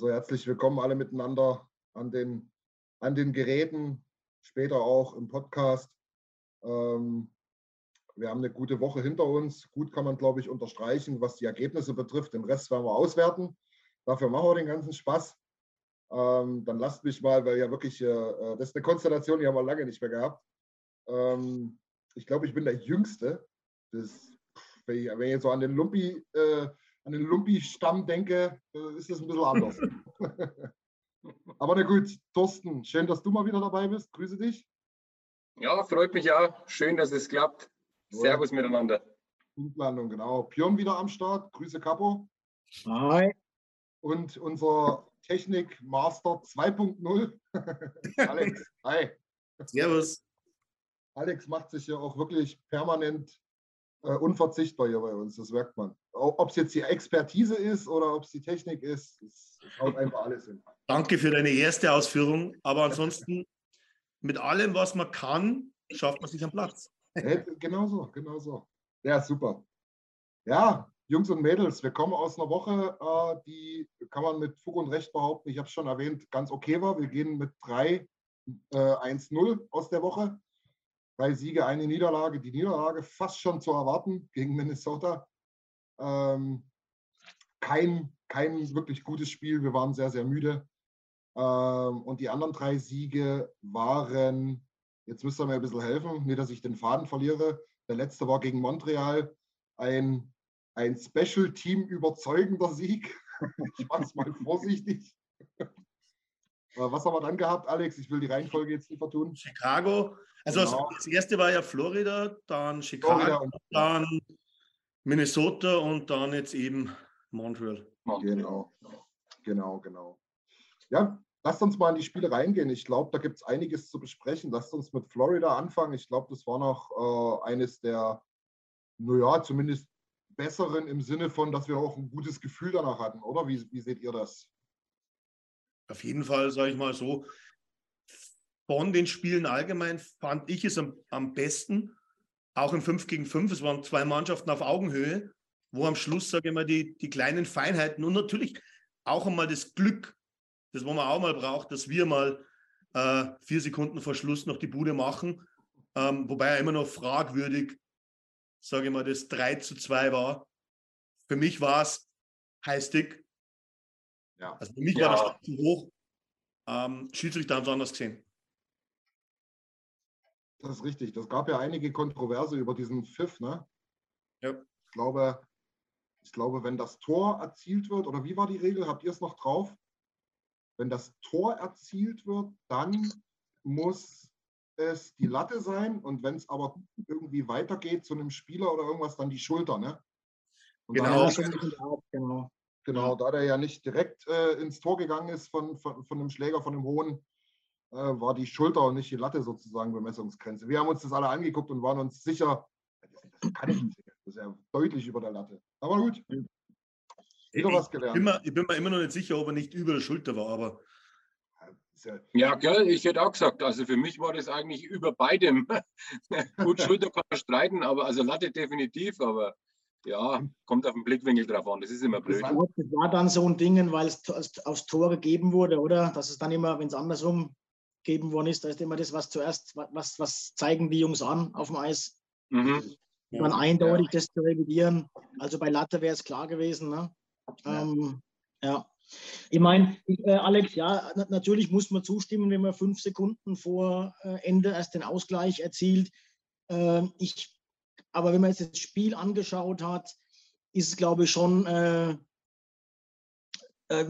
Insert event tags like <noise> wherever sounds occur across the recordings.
Also herzlich willkommen alle miteinander an den, an den Geräten, später auch im Podcast. Ähm, wir haben eine gute Woche hinter uns. Gut kann man, glaube ich, unterstreichen, was die Ergebnisse betrifft. Den Rest werden wir auswerten. Dafür machen wir den ganzen Spaß. Ähm, dann lasst mich mal, weil ja wirklich, äh, das ist eine Konstellation, die haben wir lange nicht mehr gehabt. Ähm, ich glaube, ich bin der Jüngste. Das, wenn, ich, wenn ich so an den Lumpi äh, an den Lumpi-Stamm denke, äh, ist das ein bisschen anders. <laughs> Aber na gut, Thorsten, schön, dass du mal wieder dabei bist. Grüße dich. Ja, freut mich auch. Schön, dass es klappt. Servus miteinander. Punktlandung, genau. Björn wieder am Start. Grüße Capo. Hi. Und unser Technik-Master 2.0, <laughs> Alex. Hi. Servus. Alex macht sich ja auch wirklich permanent äh, unverzichtbar hier bei uns. Das merkt man. Ob es jetzt die Expertise ist oder ob es die Technik ist, es haut einfach alles hin. Danke für deine erste Ausführung. Aber ansonsten, mit allem, was man kann, schafft man sich einen Platz. Hey, genau so, genau so. Ja, super. Ja, Jungs und Mädels, wir kommen aus einer Woche, äh, die kann man mit Fug und Recht behaupten, ich habe es schon erwähnt, ganz okay war. Wir gehen mit 3 äh, 1-0 aus der Woche. Drei Siege, eine Niederlage. Die Niederlage fast schon zu erwarten gegen Minnesota. Ähm, kein, kein wirklich gutes Spiel. Wir waren sehr, sehr müde. Ähm, und die anderen drei Siege waren, jetzt müsst ihr mir ein bisschen helfen, nicht, dass ich den Faden verliere. Der letzte war gegen Montreal. Ein, ein Special-Team überzeugender Sieg. <laughs> ich mache es mal vorsichtig. Was haben wir dann gehabt, Alex? Ich will die Reihenfolge jetzt nicht vertun. Chicago. Also genau. das erste war ja Florida, dann Chicago, Florida dann Minnesota und dann jetzt eben Montreal. Genau, genau, genau. Ja, lasst uns mal in die Spiele reingehen. Ich glaube, da gibt es einiges zu besprechen. Lasst uns mit Florida anfangen. Ich glaube, das war noch äh, eines der, naja, zumindest besseren im Sinne von, dass wir auch ein gutes Gefühl danach hatten, oder? Wie, wie seht ihr das? Auf jeden Fall, sage ich mal so, von den Spielen allgemein fand ich es am, am besten, auch im 5 gegen 5. Es waren zwei Mannschaften auf Augenhöhe, wo am Schluss, sage ich mal, die, die kleinen Feinheiten und natürlich auch einmal das Glück, das man auch mal braucht, dass wir mal äh, vier Sekunden vor Schluss noch die Bude machen. Ähm, wobei immer noch fragwürdig, sage ich mal, das 3 zu 2 war. Für mich war es Highstick, ja. Also für mich ja. war der Stand zu hoch. Ähm, Schiedsrichter haben es anders gesehen. Das ist richtig. Das gab ja einige Kontroverse über diesen Pfiff. Ne? Ja. Ich glaube, ich glaube, wenn das Tor erzielt wird, oder wie war die Regel? Habt ihr es noch drauf? Wenn das Tor erzielt wird, dann muss es die Latte sein. Und wenn es aber irgendwie weitergeht zu einem Spieler oder irgendwas, dann die Schulter. Ne? Und genau. genau. Genau, da der ja nicht direkt äh, ins Tor gegangen ist von, von, von einem Schläger, von einem hohen, äh, war die Schulter und nicht die Latte sozusagen Bemessungsgrenze. Wir haben uns das alle angeguckt und waren uns sicher, das kann ich nicht. Das ist ja deutlich über der Latte. Aber gut. Wieder was gelernt. Ich bin, mir, ich bin mir immer noch nicht sicher, ob er nicht über der Schulter war, aber. Ja, gell, ich hätte auch gesagt, also für mich war das eigentlich über beidem. <laughs> Gut, Schulter kann man streiten, aber also Latte definitiv, aber ja, kommt auf den Blickwinkel drauf an. Das ist immer blöd. Das war dann so ein Ding, weil es aufs Tor gegeben wurde, oder? Dass es dann immer, wenn es andersrum gegeben worden ist, da ist immer das, was zuerst, was, was zeigen die Jungs an auf dem Eis. Mhm. Ja. Dann eindeutig ja. das zu revidieren. Also bei Latte wäre es klar gewesen. Ne? Ja. Ähm, ja. Ich meine, äh, Alex, ja, natürlich muss man zustimmen, wenn man fünf Sekunden vor äh, Ende erst den Ausgleich erzielt. Äh, ich aber wenn man jetzt das Spiel angeschaut hat, ist es, glaube ich, schon, äh, äh,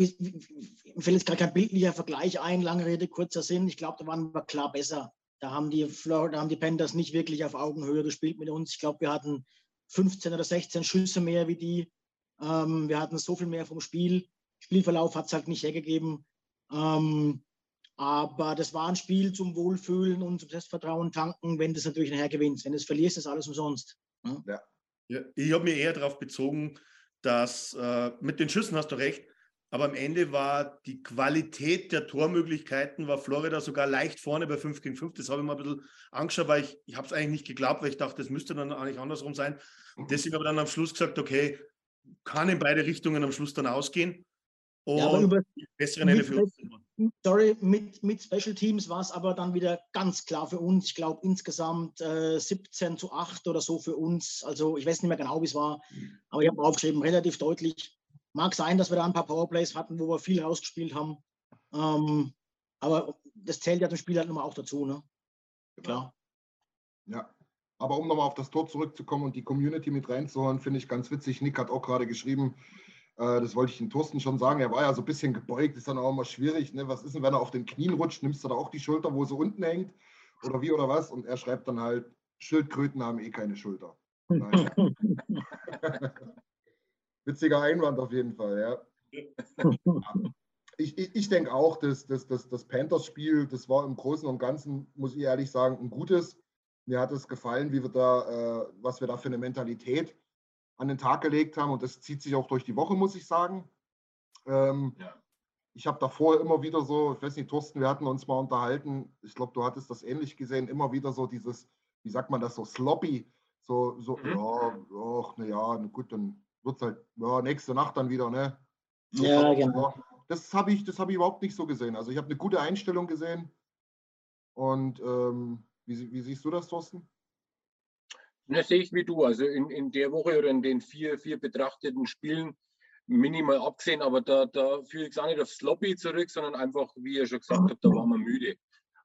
fällt jetzt gar kein bildlicher Vergleich ein, lange Rede, kurzer Sinn. Ich glaube, da waren wir klar besser. Da haben die, Florida, da haben die Panthers nicht wirklich auf Augenhöhe gespielt mit uns. Ich glaube, wir hatten 15 oder 16 Schüsse mehr wie die. Ähm, wir hatten so viel mehr vom Spiel. Spielverlauf hat es halt nicht hergegeben. Ähm, aber das war ein Spiel zum Wohlfühlen und zum Selbstvertrauen tanken, wenn du es natürlich nachher gewinnst. Wenn du es verlierst, ist alles umsonst. Ja. ja. ja ich habe mir eher darauf bezogen, dass äh, mit den Schüssen hast du recht, aber am Ende war die Qualität der Tormöglichkeiten, war Florida sogar leicht vorne bei 5 gegen 5. Das habe ich mal ein bisschen angeschaut, weil ich, ich habe es eigentlich nicht geglaubt, weil ich dachte, das müsste dann eigentlich andersrum sein. Deswegen habe ich dann am Schluss gesagt, okay, kann in beide Richtungen am Schluss dann ausgehen. Und ja, über, bessere Ende für uns. Sorry, mit, mit Special Teams war es aber dann wieder ganz klar für uns. Ich glaube insgesamt äh, 17 zu 8 oder so für uns. Also ich weiß nicht mehr genau, wie es war, aber ich habe aufgeschrieben, relativ deutlich. Mag sein, dass wir da ein paar Powerplays hatten, wo wir viel rausgespielt haben. Ähm, aber das zählt ja zum Spiel halt immer auch dazu, ne? Klar. Ja. Aber um nochmal auf das Tor zurückzukommen und die Community mit reinzuholen, finde ich ganz witzig. Nick hat auch gerade geschrieben, das wollte ich den Thorsten schon sagen. Er war ja so ein bisschen gebeugt, ist dann auch immer schwierig. Ne? Was ist denn, wenn er auf den Knien rutscht? Nimmst du da auch die Schulter, wo sie unten hängt? Oder wie oder was? Und er schreibt dann halt, Schildkröten haben eh keine Schulter. <laughs> Witziger Einwand auf jeden Fall, ja. Ich, ich, ich denke auch, dass, dass, dass das Panthers-Spiel, das war im Großen und Ganzen, muss ich ehrlich sagen, ein gutes. Mir hat es gefallen, wie wir da, äh, was wir da für eine Mentalität an den Tag gelegt haben. Und das zieht sich auch durch die Woche, muss ich sagen. Ähm, ja. Ich habe davor immer wieder so, ich weiß nicht, Thorsten, wir hatten uns mal unterhalten. Ich glaube, du hattest das ähnlich gesehen, immer wieder so dieses, wie sagt man das, so sloppy. So, so mhm. ja, ach, na ja, gut, dann wird es halt, ja, nächste Nacht dann wieder, ne? So, ja, genau. Das habe ich, hab ich überhaupt nicht so gesehen. Also ich habe eine gute Einstellung gesehen. Und ähm, wie, wie siehst du das, Thorsten? Das sehe ich wie du. Also in, in der Woche oder in den vier, vier betrachteten Spielen minimal abgesehen, aber da, da führe ich es auch nicht auf Sloppy zurück, sondern einfach, wie ihr schon gesagt habt, da waren wir müde.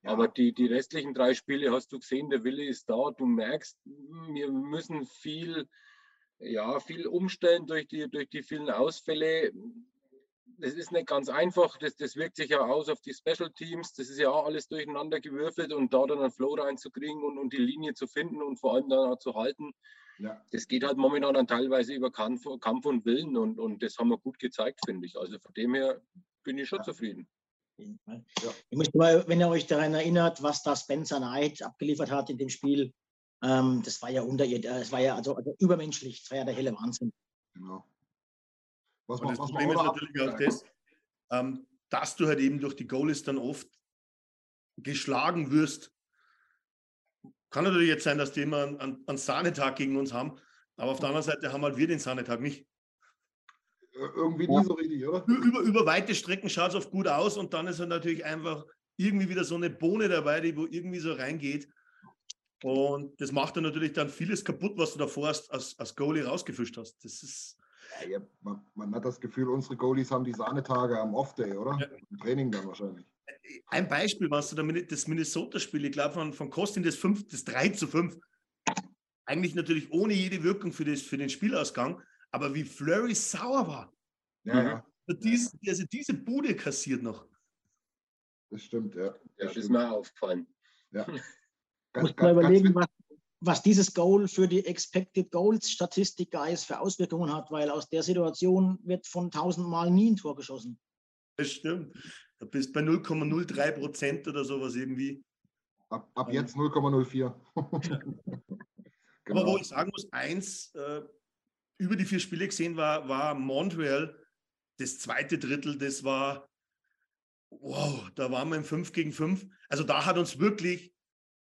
Ja. Aber die, die restlichen drei Spiele hast du gesehen, der Wille ist da. Du merkst, wir müssen viel, ja, viel umstellen durch die, durch die vielen Ausfälle das ist nicht ganz einfach. Das, das wirkt sich ja aus auf die Special Teams. Das ist ja auch alles durcheinander gewürfelt und da dann einen Flow reinzukriegen und, und die Linie zu finden und vor allem dann auch zu halten. Ja. Das geht halt momentan dann teilweise über Kampf, Kampf und Willen und, und das haben wir gut gezeigt, finde ich. Also von dem her bin ich schon ja. zufrieden. Ja. Ich möchte mal, wenn ihr euch daran erinnert, was da Spencer Knight abgeliefert hat in dem Spiel, ähm, das war ja unter ihr, das war ja also, also übermenschlich, das war ja der helle Wahnsinn. Genau. Was man, das was Problem ist natürlich auch das, ähm, dass du halt eben durch die Goalies dann oft geschlagen wirst. Kann natürlich jetzt sein, dass die immer einen, einen Sahnetag gegen uns haben, aber auf der anderen Seite haben halt wir den Sahnetag nicht. Irgendwie nie so richtig, oder? Über, über weite Strecken schaut es oft gut aus und dann ist halt natürlich einfach irgendwie wieder so eine Bohne dabei, die wo irgendwie so reingeht. Und das macht dann natürlich dann vieles kaputt, was du davor als, als Goalie rausgefischt hast. Das ist, ja, man, man, hat das Gefühl, unsere Goalies haben die Sahnetage am Off-Day, oder? Ja. Im Training dann wahrscheinlich. Ein Beispiel, was du das Minnesota-Spiel, ich glaube von, von Kostin das, 5, das 3 zu 5. Eigentlich natürlich ohne jede Wirkung für, das, für den Spielausgang, aber wie Flurry sauer war. Ja, ja. Also, diese, also diese Bude kassiert noch. Das stimmt, ja. Das, das ist mir aufgefallen. Ja. <laughs> Ganz, Muss mal überlegen, was, was dieses Goal für die Expected Goals Statistik Guys für Auswirkungen hat, weil aus der Situation wird von tausendmal nie ein Tor geschossen. Das stimmt. Da bist bei 0,03 Prozent oder sowas irgendwie. Ab, ab jetzt 0,04. genau. <laughs> Aber wo ich sagen muss, eins, äh, über die vier Spiele gesehen war, war Montreal, das zweite Drittel, das war, wow, da waren wir im 5 gegen 5. Also da hat uns wirklich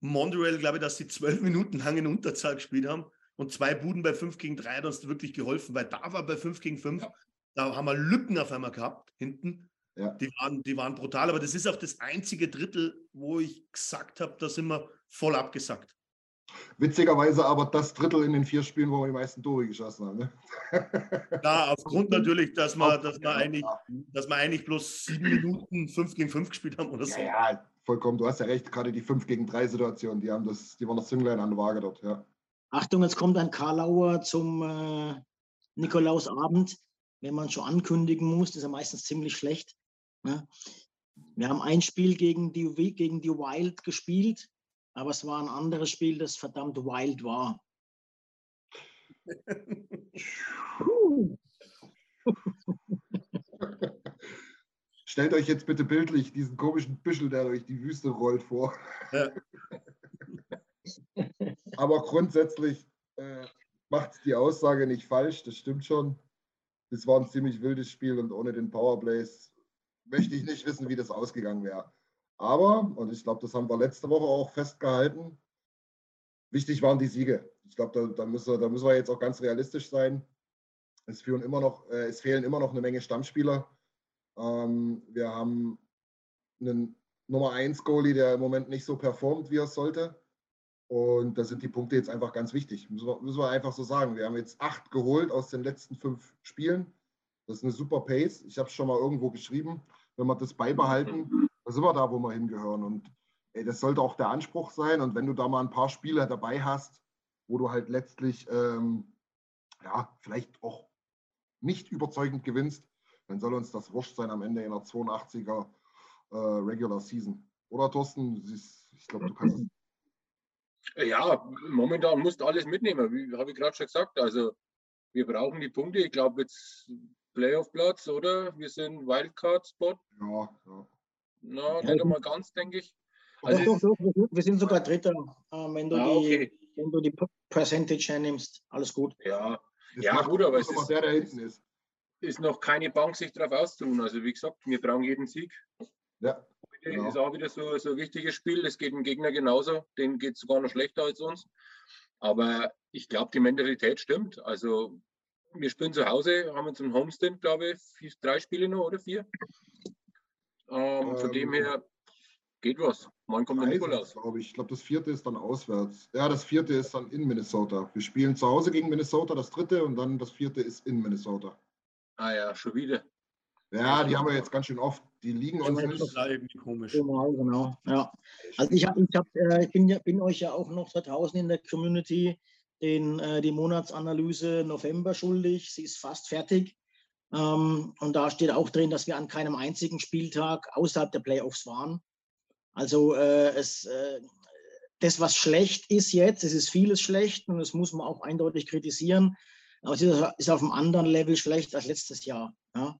Montreal, glaube ich, dass sie zwölf Minuten lang in Unterzahl gespielt haben und zwei Buden bei 5 gegen 3 hat uns wirklich geholfen, weil da war bei 5 gegen 5, ja. da haben wir Lücken auf einmal gehabt, hinten. Ja. Die, waren, die waren brutal, aber das ist auch das einzige Drittel, wo ich gesagt habe, da sind wir voll abgesackt. Witzigerweise aber das Drittel in den vier Spielen, wo wir die meisten Tore geschossen haben. Ne? Ja, aufgrund natürlich, dass wir, dass wir, eigentlich, dass wir eigentlich bloß sieben Minuten fünf gegen fünf gespielt haben oder so. Ja, ja, vollkommen. Du hast ja recht, gerade die fünf gegen drei Situation, die haben das, die waren das Zünglein an der Waage dort, ja. Achtung, jetzt kommt ein Karlauer zum äh, Nikolausabend. Wenn man schon ankündigen muss, das ist ja meistens ziemlich schlecht. Ne? Wir haben ein Spiel gegen die, gegen die Wild gespielt, aber es war ein anderes Spiel, das verdammt wild war. <laughs> <laughs> <laughs> Stellt euch jetzt bitte bildlich diesen komischen Büschel, der durch die Wüste rollt, vor. Ja. <laughs> Aber grundsätzlich äh, macht die Aussage nicht falsch, das stimmt schon. Das war ein ziemlich wildes Spiel und ohne den Powerplays möchte ich nicht wissen, wie das ausgegangen wäre. Aber, und ich glaube, das haben wir letzte Woche auch festgehalten, wichtig waren die Siege. Ich glaube, da, da, müssen wir, da müssen wir jetzt auch ganz realistisch sein. Es, führen immer noch, äh, es fehlen immer noch eine Menge Stammspieler. Ähm, wir haben einen Nummer 1 Goalie, der im Moment nicht so performt, wie er sollte. Und da sind die Punkte jetzt einfach ganz wichtig. Müssen wir, müssen wir einfach so sagen. Wir haben jetzt acht geholt aus den letzten fünf Spielen. Das ist eine super Pace. Ich habe es schon mal irgendwo geschrieben. Wenn wir das beibehalten, dann sind wir da, wo wir hingehören. Und ey, das sollte auch der Anspruch sein. Und wenn du da mal ein paar Spiele dabei hast, wo du halt letztlich ähm, ja, vielleicht auch nicht überzeugend gewinnst, dann soll uns das wurscht sein am Ende in der 82er äh, Regular Season. Oder Thorsten, ich glaube, du kannst Ja, momentan musst du alles mitnehmen, wie habe ich gerade schon gesagt. Also wir brauchen die Punkte. Ich glaube jetzt Playoff-Platz, oder? Wir sind Wildcard-Spot. Ja, ja. Na, ja, nicht mal ganz, denke ich. Also doch, doch, doch, wir sind sogar Dritter, äh, wenn, du ah, die, okay. wenn du die Percentage hernimmst. Alles gut. Ja, ja gut, aber es ist, der, der hinten ist. Ist noch keine Bank, sich darauf auszuruhen. Also wie gesagt, wir brauchen jeden Sieg. Ja. Heute genau. ist auch wieder so, so ein wichtiges Spiel. Das geht dem Gegner genauso. Denen geht es sogar noch schlechter als uns. Aber ich glaube, die Mentalität stimmt. Also wir spielen zu Hause, haben jetzt einen Homestand, glaube ich, vier, drei Spiele noch oder vier. Ähm, ähm, von dem ähm, her geht was. Morgen kommt der Nikolaus. Glaube ich. ich glaube, das vierte ist dann auswärts. Ja, das vierte ist dann in Minnesota. Wir spielen zu Hause gegen Minnesota, das dritte, und dann das vierte ist in Minnesota. Ah ja, schon wieder. Ja, die haben wir jetzt ganz schön oft. Die liegen uns ja, nicht. Das irgendwie komisch. Genau, genau. Ja. Also ich, hab, ich, hab, äh, ich bin, ja, bin euch ja auch noch da draußen in der Community den, äh, die Monatsanalyse November schuldig. Sie ist fast fertig. Ähm, und da steht auch drin, dass wir an keinem einzigen Spieltag außerhalb der Playoffs waren. Also äh, es, äh, das, was schlecht ist jetzt, es ist vieles schlecht und das muss man auch eindeutig kritisieren. Aber es ist auf einem anderen Level schlecht als letztes Jahr. Ja.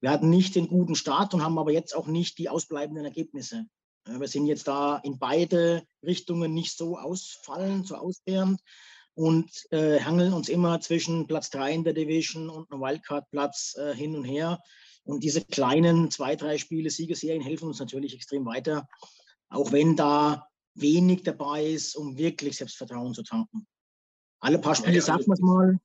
Wir hatten nicht den guten Start und haben aber jetzt auch nicht die ausbleibenden Ergebnisse. Wir sind jetzt da in beide Richtungen nicht so ausfallend, so ausbehrend und äh, hangeln uns immer zwischen Platz 3 in der Division und einem Wildcard-Platz äh, hin und her. Und diese kleinen zwei, drei Spiele, Siegeserien helfen uns natürlich extrem weiter, auch wenn da wenig dabei ist, um wirklich Selbstvertrauen zu tanken. Alle paar Spiele, ja, ja, sagt man es mal,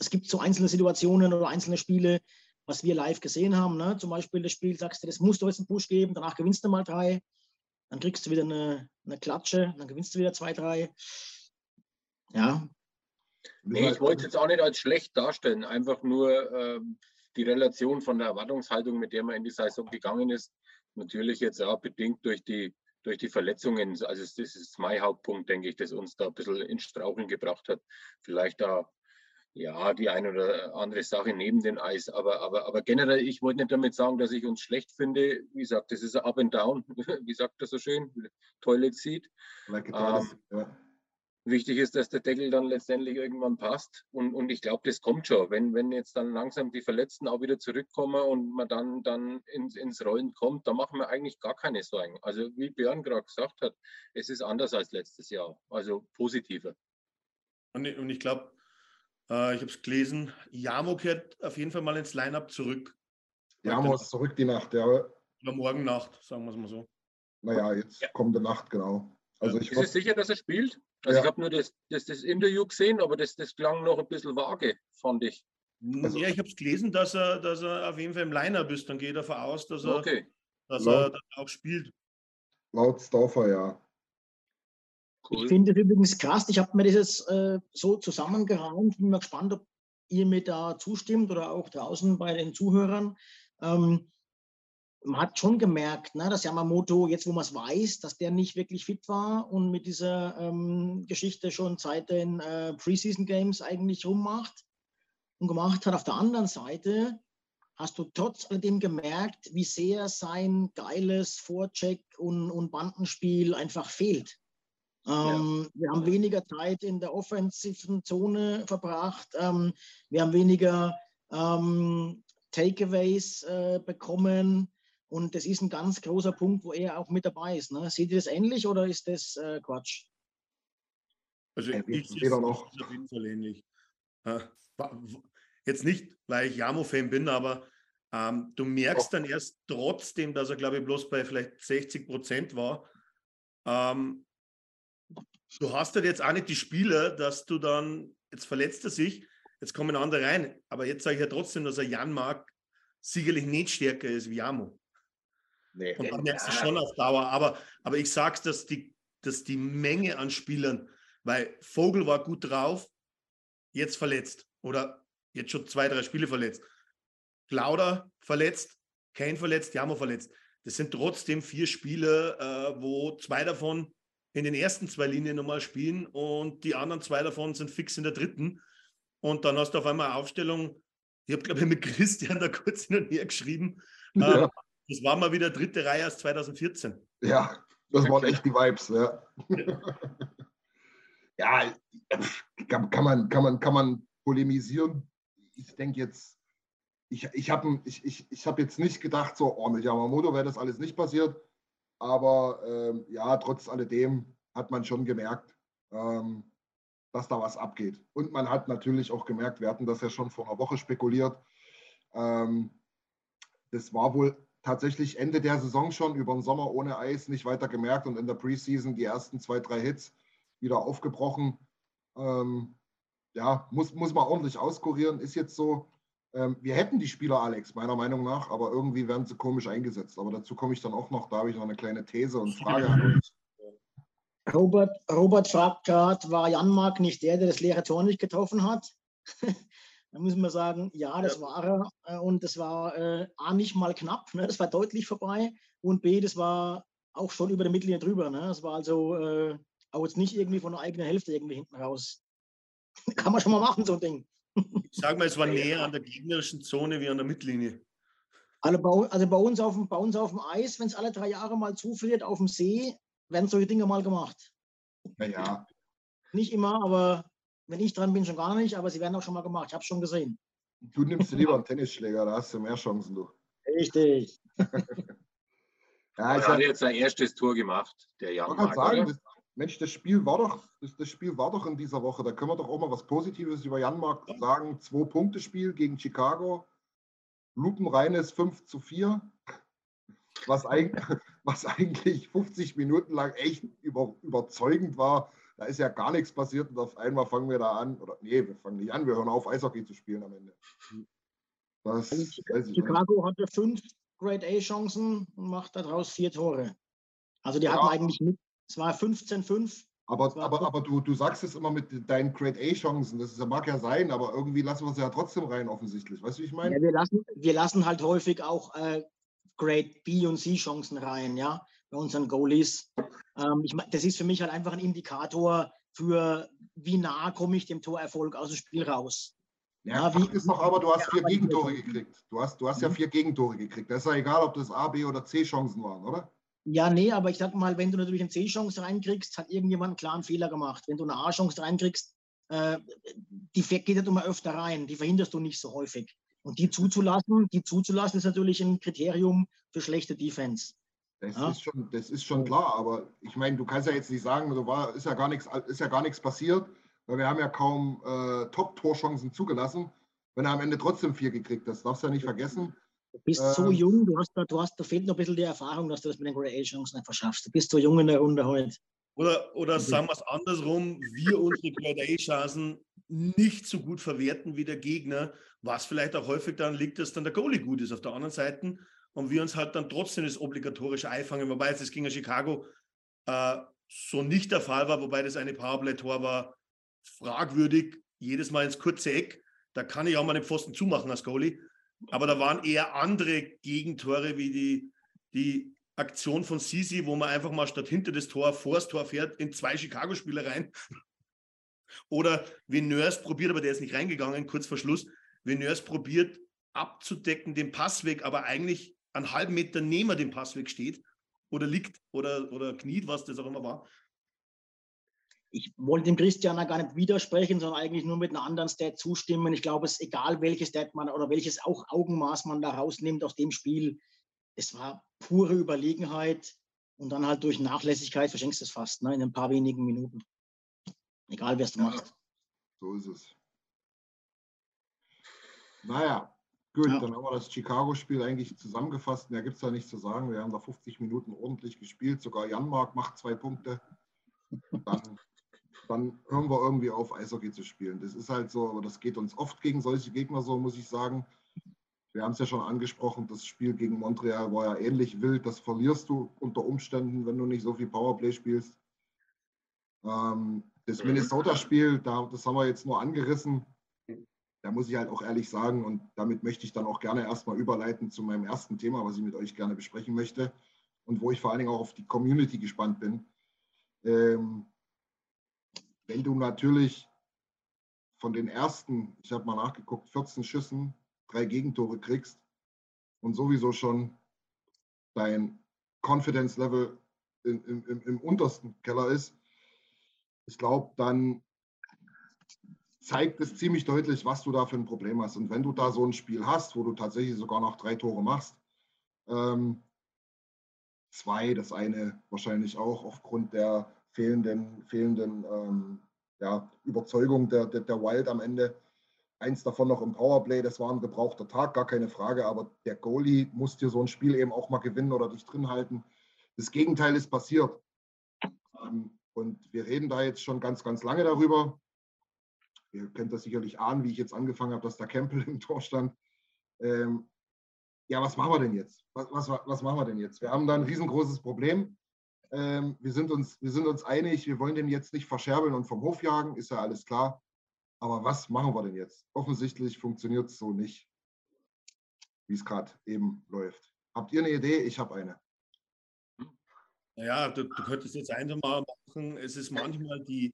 es gibt so einzelne Situationen oder einzelne Spiele, was wir live gesehen haben. Ne? Zum Beispiel das Spiel, sagst du, das musst du jetzt einen Push geben, danach gewinnst du mal drei, dann kriegst du wieder eine, eine Klatsche, dann gewinnst du wieder zwei, drei. Ja. Nee, ich wollte es jetzt auch nicht als schlecht darstellen, einfach nur ähm, die Relation von der Erwartungshaltung, mit der man in die Saison gegangen ist, natürlich jetzt auch bedingt durch die, durch die Verletzungen. Also das ist mein Hauptpunkt, denke ich, das uns da ein bisschen ins Straucheln gebracht hat. Vielleicht da ja, die eine oder andere Sache neben dem Eis. Aber, aber, aber generell, ich wollte nicht damit sagen, dass ich uns schlecht finde. Wie gesagt, das ist ein Up and Down. <laughs> Wie sagt das so schön? Toilet Seat. Like ähm, ja Wichtig ist, dass der Deckel dann letztendlich irgendwann passt. Und, und ich glaube, das kommt schon. Wenn, wenn jetzt dann langsam die Verletzten auch wieder zurückkommen und man dann, dann ins, ins Rollen kommt, da machen wir eigentlich gar keine Sorgen. Also wie Björn gerade gesagt hat, es ist anders als letztes Jahr. Also positiver. Und, und ich glaube, äh, ich habe es gelesen, Jamo kehrt auf jeden Fall mal ins Line-Up zurück. Jamo ist zurück die Nacht, ja. Oder morgen Nacht, sagen wir es mal so. Naja, jetzt ja. kommende Nacht, genau. Also ich ist es sicher, dass er spielt? Also ja. ich habe nur das, das, das, Interview gesehen, aber das, das klang noch ein bisschen vage, fand ich. Also, ja, ich habe es gelesen, dass er, dass er auf jeden Fall im Line-Up ist. Dann geht er davon aus, dass er, okay. dass laut, er auch spielt. Laut Stauffer, ja. Cool. Ich finde es übrigens krass. Ich habe mir das jetzt äh, so zusammengehauen. Bin mal gespannt, ob ihr mir da zustimmt oder auch draußen bei den Zuhörern. Ähm, man hat schon gemerkt, ne, dass Yamamoto, jetzt wo man es weiß, dass der nicht wirklich fit war und mit dieser ähm, Geschichte schon seit den äh, Preseason Games eigentlich rummacht und gemacht hat. Auf der anderen Seite hast du trotz alledem gemerkt, wie sehr sein geiles Vorcheck und, und Bandenspiel einfach fehlt. Ähm, ja. Wir haben weniger Zeit in der offensiven Zone verbracht. Ähm, wir haben weniger ähm, Takeaways äh, bekommen. Und das ist ein ganz großer Punkt, wo er auch mit dabei ist. Ne? Seht ihr das ähnlich oder ist das äh, Quatsch? Also ich, ich sehe noch. auf jeden Fall ähnlich. Jetzt nicht, weil ich Jamo-Fan bin, aber ähm, du merkst dann erst trotzdem, dass er, glaube ich, bloß bei vielleicht 60 Prozent war. Ähm, du hast halt jetzt auch nicht die Spieler, dass du dann, jetzt verletzt er sich, jetzt kommen andere rein. Aber jetzt sage ich ja trotzdem, dass er Jan Mark sicherlich nicht stärker ist wie Jamo. Nee, und man merkt es schon auf Dauer. Aber, aber ich sage es, dass die, dass die Menge an Spielern, weil Vogel war gut drauf, jetzt verletzt oder jetzt schon zwei, drei Spiele verletzt. Klauder verletzt, Kane verletzt, Jammer verletzt. Das sind trotzdem vier Spiele, äh, wo zwei davon in den ersten zwei Linien nochmal spielen und die anderen zwei davon sind fix in der dritten. Und dann hast du auf einmal eine Aufstellung. Ich habe, glaube ich, mit Christian da kurz hin und her geschrieben. Ja. Ähm, das war mal wieder dritte Reihe aus 2014. Ja, das waren echt die Vibes. Ja, ja kann, kann, man, kann, man, kann man polemisieren. Ich denke jetzt, ich, ich habe ich, ich, ich hab jetzt nicht gedacht, so, oh, mit Yamamoto wäre das alles nicht passiert. Aber ähm, ja, trotz alledem hat man schon gemerkt, ähm, dass da was abgeht. Und man hat natürlich auch gemerkt, wir hatten das ja schon vor einer Woche spekuliert. Ähm, das war wohl tatsächlich Ende der Saison schon über den Sommer ohne Eis nicht weiter gemerkt und in der Preseason die ersten zwei, drei Hits wieder aufgebrochen. Ähm, ja, muss, muss man ordentlich auskurieren. Ist jetzt so, wir hätten die Spieler, Alex, meiner Meinung nach, aber irgendwie werden sie komisch eingesetzt. Aber dazu komme ich dann auch noch, da habe ich noch eine kleine These und Frage an uns. Robert, Robert fragt gerade, war Janmark nicht der, der das leere Tor nicht getroffen hat? <laughs> Da muss man sagen, ja, das ja. war er. Äh, und das war äh, A, nicht mal knapp, ne? das war deutlich vorbei. Und B, das war auch schon über der Mittellinie drüber. Ne? Das war also äh, auch jetzt nicht irgendwie von der eigenen Hälfte irgendwie hinten raus. <laughs> Kann man schon mal machen, so ein Ding. Ich sag mal, es war <laughs> näher an der gegnerischen Zone wie an der Mittellinie. Also bei, also bei, uns, auf dem, bei uns auf dem Eis, wenn es alle drei Jahre mal zufriert, auf dem See, werden solche Dinge mal gemacht. Naja. Nicht immer, aber wenn ich dran bin, schon gar nicht, aber sie werden auch schon mal gemacht. Ich habe es schon gesehen. Du nimmst lieber einen Tennisschläger, da hast du mehr Chancen, du. Richtig. <laughs> ja, ich habe jetzt sein erstes Tor gemacht, der Jan. Kann sagen, das, Mensch, das Spiel war doch, das, das, Spiel war doch in dieser Woche. Da können wir doch auch mal was Positives über Janmark sagen. Zwei Punkte Spiel gegen Chicago. Lupenreines 5 zu 4. <laughs> Was, eigentlich, was eigentlich 50 Minuten lang echt über, überzeugend war. Da ist ja gar nichts passiert und auf einmal fangen wir da an. Oder nee, wir fangen nicht an, wir hören auf, Eishockey zu spielen am Ende. Das, also, Chicago hatte fünf Grade A-Chancen und macht daraus vier Tore. Also die ja. hatten eigentlich mit, es war 15-5. Aber, aber, aber du, du sagst es immer mit deinen Grade A-Chancen, das ist, mag ja sein, aber irgendwie lassen wir sie ja trotzdem rein, offensichtlich. Weißt du, wie ich meine? Ja, wir, lassen, wir lassen halt häufig auch äh, Grade B und C-Chancen rein, ja bei unseren Goalies. Ähm, ich, das ist für mich halt einfach ein Indikator für, wie nah komme ich dem Torerfolg aus dem Spiel raus. Ja, wie, ist noch aber, du hast vier Gegentore gekriegt. Du hast, du hast mhm. ja vier Gegentore gekriegt. Das ist ja egal, ob das A, B oder C Chancen waren, oder? Ja, nee, aber ich sag mal, wenn du natürlich eine C-Chance reinkriegst, hat irgendjemand einen klaren Fehler gemacht. Wenn du eine A-Chance reinkriegst, äh, die geht halt immer öfter rein, die verhinderst du nicht so häufig. Und die zuzulassen, die zuzulassen, ist natürlich ein Kriterium für schlechte Defense. Das, ja? ist, schon, das ist schon klar, aber ich meine, du kannst ja jetzt nicht sagen, so war, ist ja gar nichts, ist ja gar nichts passiert, weil wir haben ja kaum äh, Top-Torchancen zugelassen, wenn er am Ende trotzdem vier gekriegt hat. Das darfst du ja nicht vergessen. Du bist ähm, so jung, du hast, du hast, da fehlt noch ein bisschen die Erfahrung, dass du das mit den Gradations nicht verschaffst. Du bist so jung in der Runde heute. Oder, oder sagen wir es andersrum, wir unsere Grade-A-Chancen nicht so gut verwerten wie der Gegner, was vielleicht auch häufig daran liegt, dass dann der Goalie gut ist auf der anderen Seite und wir uns halt dann trotzdem das obligatorische einfangen, wobei es gegen Chicago äh, so nicht der Fall war, wobei das eine Powerplay-Tor war, fragwürdig, jedes Mal ins kurze Eck, da kann ich auch mal den Pfosten zumachen als Goalie, aber da waren eher andere Gegentore wie die, die Aktion von Sisi, wo man einfach mal statt hinter das Tor vor das Tor fährt, in zwei Chicago-Spieler rein. <laughs> Oder Veneurs probiert, aber der ist nicht reingegangen, kurz vor Schluss. Veneurs probiert abzudecken den Passweg, aber eigentlich einen halben Meter neben dem Passweg steht oder liegt oder, oder kniet, was das auch immer war. Ich wollte dem Christian gar nicht widersprechen, sondern eigentlich nur mit einer anderen Stat zustimmen. Ich glaube, es ist egal, welches Stat man oder welches auch Augenmaß man da rausnimmt aus dem Spiel. Es war pure Überlegenheit und dann halt durch Nachlässigkeit verschenkst du es fast ne, in ein paar wenigen Minuten. Egal, wer es ja, macht. So ist es. Naja, gut, ja. dann haben wir das Chicago-Spiel eigentlich zusammengefasst. Mehr gibt es da nicht zu sagen. Wir haben da 50 Minuten ordentlich gespielt. Sogar Janmark macht zwei Punkte. Dann, dann hören wir irgendwie auf, Eishockey zu spielen. Das ist halt so, aber das geht uns oft gegen solche Gegner so, muss ich sagen. Wir haben es ja schon angesprochen, das Spiel gegen Montreal war ja ähnlich wild. Das verlierst du unter Umständen, wenn du nicht so viel Powerplay spielst. Ähm, das mhm. Minnesota-Spiel, da, das haben wir jetzt nur angerissen. Da muss ich halt auch ehrlich sagen, und damit möchte ich dann auch gerne erstmal überleiten zu meinem ersten Thema, was ich mit euch gerne besprechen möchte und wo ich vor allen Dingen auch auf die Community gespannt bin. Ähm, wenn du natürlich von den ersten, ich habe mal nachgeguckt, 14 Schüssen drei Gegentore kriegst und sowieso schon dein Confidence Level im, im, im untersten Keller ist, ich glaube, dann zeigt es ziemlich deutlich, was du da für ein Problem hast. Und wenn du da so ein Spiel hast, wo du tatsächlich sogar noch drei Tore machst, ähm, zwei, das eine wahrscheinlich auch aufgrund der fehlenden, fehlenden ähm, ja, Überzeugung der, der, der Wild am Ende. Eins davon noch im Powerplay, das war ein gebrauchter Tag, gar keine Frage, aber der Goalie muss dir so ein Spiel eben auch mal gewinnen oder dich drin halten. Das Gegenteil ist passiert. Ähm, und wir reden da jetzt schon ganz, ganz lange darüber. Ihr könnt das sicherlich ahnen, wie ich jetzt angefangen habe, dass da Campbell <laughs> im Tor stand. Ähm, ja, was machen wir denn jetzt? Was, was, was machen wir denn jetzt? Wir haben da ein riesengroßes Problem. Ähm, wir, sind uns, wir sind uns einig, wir wollen den jetzt nicht verscherbeln und vom Hof jagen, ist ja alles klar. Aber was machen wir denn jetzt? Offensichtlich funktioniert es so nicht, wie es gerade eben läuft. Habt ihr eine Idee? Ich habe eine. Naja, du, du könntest jetzt einfach mal machen, es ist manchmal die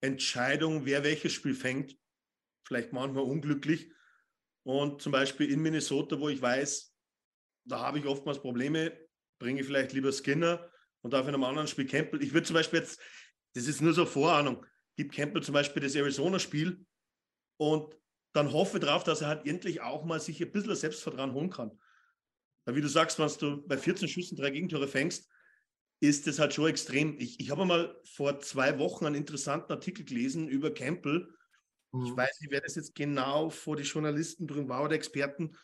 Entscheidung, wer welches Spiel fängt, vielleicht manchmal unglücklich. Und zum Beispiel in Minnesota, wo ich weiß, da habe ich oftmals Probleme, bringe ich vielleicht lieber Skinner und in einem anderen Spiel Campbell. Ich würde zum Beispiel jetzt, das ist nur so Vorahnung, gibt Campbell zum Beispiel das Arizona-Spiel und dann hoffe darauf, dass er halt endlich auch mal sich ein bisschen Selbstvertrauen holen kann. Weil wie du sagst, wenn du bei 14 Schüssen drei Gegentore fängst, ist das halt schon extrem. Ich, ich habe mal vor zwei Wochen einen interessanten Artikel gelesen über Campbell. Mhm. Ich weiß nicht, wer das jetzt genau vor die Journalisten bringen war oder Experten,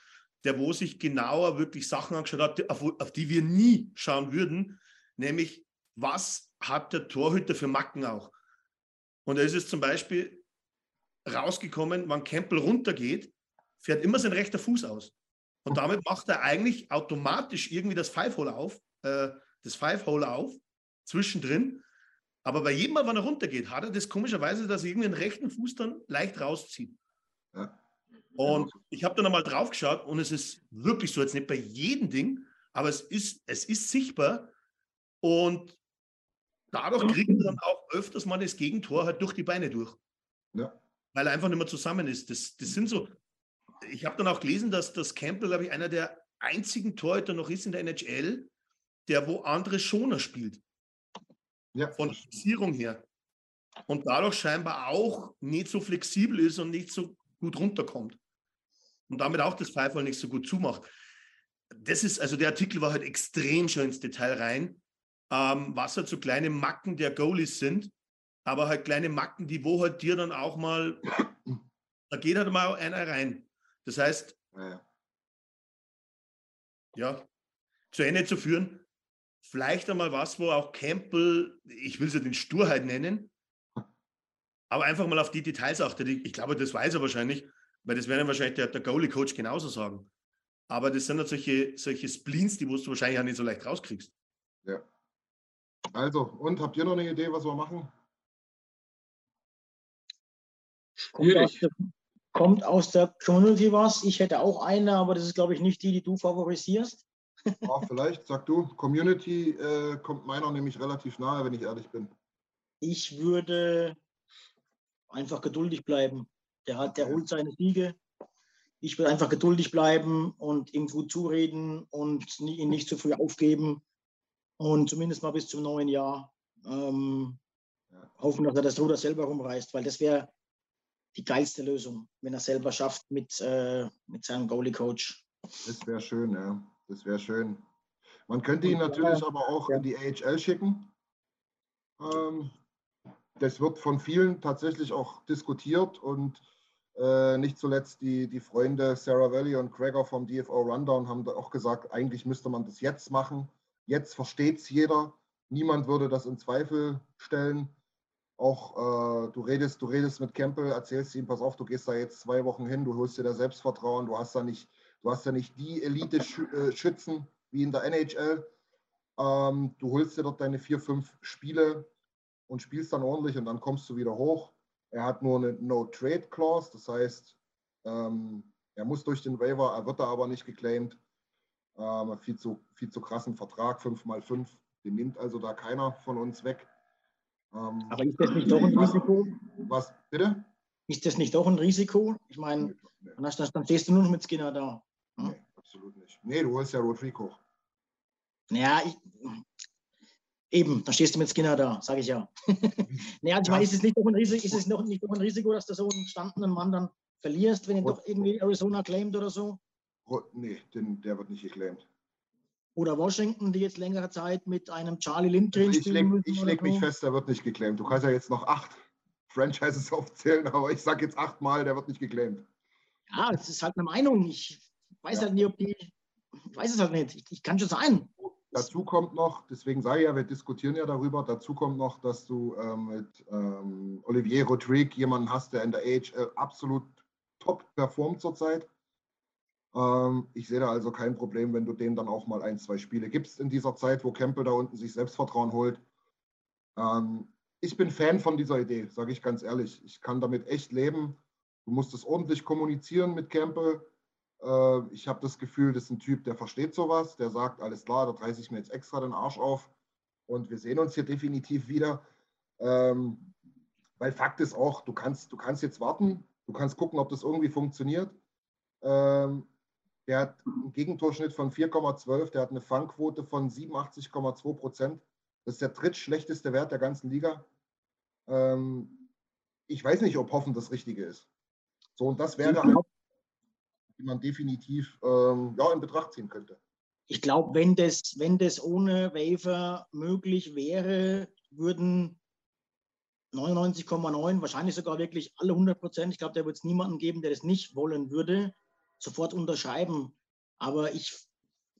der wo sich genauer wirklich Sachen angeschaut hat, auf, auf die wir nie schauen würden, nämlich was hat der Torhüter für Macken auch. Und da ist es zum Beispiel rausgekommen, wenn Campbell runtergeht, fährt immer sein rechter Fuß aus. Und damit macht er eigentlich automatisch irgendwie das Five-Hole auf, äh, das Five-Hole auf, zwischendrin. Aber bei jedem Mal, wenn er runtergeht, hat er das komischerweise, dass er irgendwie den rechten Fuß dann leicht rauszieht. Ja. Und ich habe dann einmal drauf geschaut und es ist wirklich so, jetzt nicht bei jedem Ding, aber es ist, es ist sichtbar. Und dadurch kriegt er dann auch öfters mal das Gegentor halt durch die Beine durch. Ja. Weil er einfach nicht mehr zusammen ist. Das, das sind so, ich habe dann auch gelesen, dass das Campbell, glaube ich, einer der einzigen Torhüter noch ist in der NHL, der wo andere Schoner spielt. Ja. Von der Fixierung her. Und dadurch scheinbar auch nicht so flexibel ist und nicht so gut runterkommt. Und damit auch das Pfeifall nicht so gut zumacht. Das ist, also der Artikel war halt extrem schön ins Detail rein, ähm, was halt so kleine Macken der Goalies sind, aber halt kleine Macken, die wo halt dir dann auch mal, da geht halt mal einer rein. Das heißt, ja, ja zu Ende zu führen, vielleicht einmal was, wo auch Campbell, ich will es ja den Sturheit nennen, aber einfach mal auf die Details achtet. Ich glaube, das weiß er wahrscheinlich, weil das werden wahrscheinlich der, der Goalie-Coach genauso sagen. Aber das sind halt solche, solche Spleens, die du wahrscheinlich auch nicht so leicht rauskriegst. Ja. Also, und habt ihr noch eine Idee, was wir machen? Schwierig. Kommt aus der Community was? Ich hätte auch eine, aber das ist, glaube ich, nicht die, die du favorisierst. Ja, <laughs> vielleicht, sag du. Community äh, kommt meiner nämlich relativ nahe, wenn ich ehrlich bin. Ich würde einfach geduldig bleiben. Der, hat, der holt seine Siege. Ich würde einfach geduldig bleiben und ihm gut zureden und ihn nicht zu früh aufgeben. Und zumindest mal bis zum neuen Jahr ähm, hoffen, dass er das Ruder selber rumreißt, weil das wäre die geilste Lösung, wenn er selber schafft mit, äh, mit seinem Goalie-Coach. Das wäre schön, ja. Das wäre schön. Man könnte ihn natürlich aber auch in die AHL schicken. Ähm, das wird von vielen tatsächlich auch diskutiert und äh, nicht zuletzt die, die Freunde Sarah Valley und Gregor vom DFO Rundown haben auch gesagt, eigentlich müsste man das jetzt machen. Jetzt versteht es jeder. Niemand würde das in Zweifel stellen. Auch äh, du redest, du redest mit Campbell, erzählst ihm, pass auf, du gehst da jetzt zwei Wochen hin, du holst dir da Selbstvertrauen, du hast da nicht Du hast ja nicht die Elite-Schützen äh, wie in der NHL. Ähm, du holst dir dort deine vier, fünf Spiele und spielst dann ordentlich und dann kommst du wieder hoch. Er hat nur eine No-Trade-Clause, das heißt, ähm, er muss durch den Waiver, er wird da aber nicht geclaimed. Ähm, viel, zu, viel zu krassen Vertrag, 5 mal 5 den nimmt also da keiner von uns weg. Ähm, aber ist das nicht doch ein Risiko? Was, bitte? Ist das nicht doch ein Risiko? Ich meine, nee, nee. dann, dann stehst du nur noch mit Skinner da. Hm? Nee, absolut nicht. Nee, du holst ja Rodrigo. Ja, ich, eben, da stehst du mit Skinner da, sage ich ja. <laughs> naja, ich meine, ist es nicht doch ein Risiko, ist es noch nicht doch ein Risiko, dass du so einen gestandenen Mann dann verlierst, wenn ihn doch irgendwie Arizona claimt oder so? Nee, den, der wird nicht geclaimed. Oder Washington, die jetzt längere Zeit mit einem Charlie Lindgren also ich leg, Ich lege mich fest, der wird nicht geclaimed. Du kannst ja jetzt noch acht Franchises <laughs> aufzählen, aber ich sage jetzt achtmal, der wird nicht geclaimed. Ja, das ist halt eine Meinung. Ich weiß ja. halt nicht, ob die, ich weiß es halt nicht. Ich, ich kann schon sein. Dazu kommt noch, deswegen sage ich ja, wir diskutieren ja darüber, dazu kommt noch, dass du ähm, mit ähm, Olivier Rodrigue jemanden hast, der in der AHL absolut top performt zurzeit. Ähm, ich sehe da also kein Problem, wenn du dem dann auch mal ein, zwei Spiele gibst in dieser Zeit, wo Campbell da unten sich Selbstvertrauen holt. Ähm, ich bin Fan von dieser Idee, sage ich ganz ehrlich. Ich kann damit echt leben. Du musst es ordentlich kommunizieren mit Campbell. Äh, ich habe das Gefühl, das ist ein Typ, der versteht sowas, der sagt, alles klar, da reiße ich mir jetzt extra den Arsch auf und wir sehen uns hier definitiv wieder. Ähm, weil Fakt ist auch, du kannst, du kannst jetzt warten, du kannst gucken, ob das irgendwie funktioniert. Der hat einen Gegentorschnitt von 4,12, der hat eine Fangquote von 87,2 Prozent. Das ist der drittschlechteste Wert der ganzen Liga. Ähm, ich weiß nicht, ob Hoffen das Richtige ist. So, und das wäre halt die man definitiv ähm, ja, in Betracht ziehen könnte. Ich glaube, wenn das, wenn das ohne Waiver möglich wäre, würden 99,9, wahrscheinlich sogar wirklich alle 100 Prozent, ich glaube, da wird es niemanden geben, der das nicht wollen würde, sofort unterschreiben. Aber ich,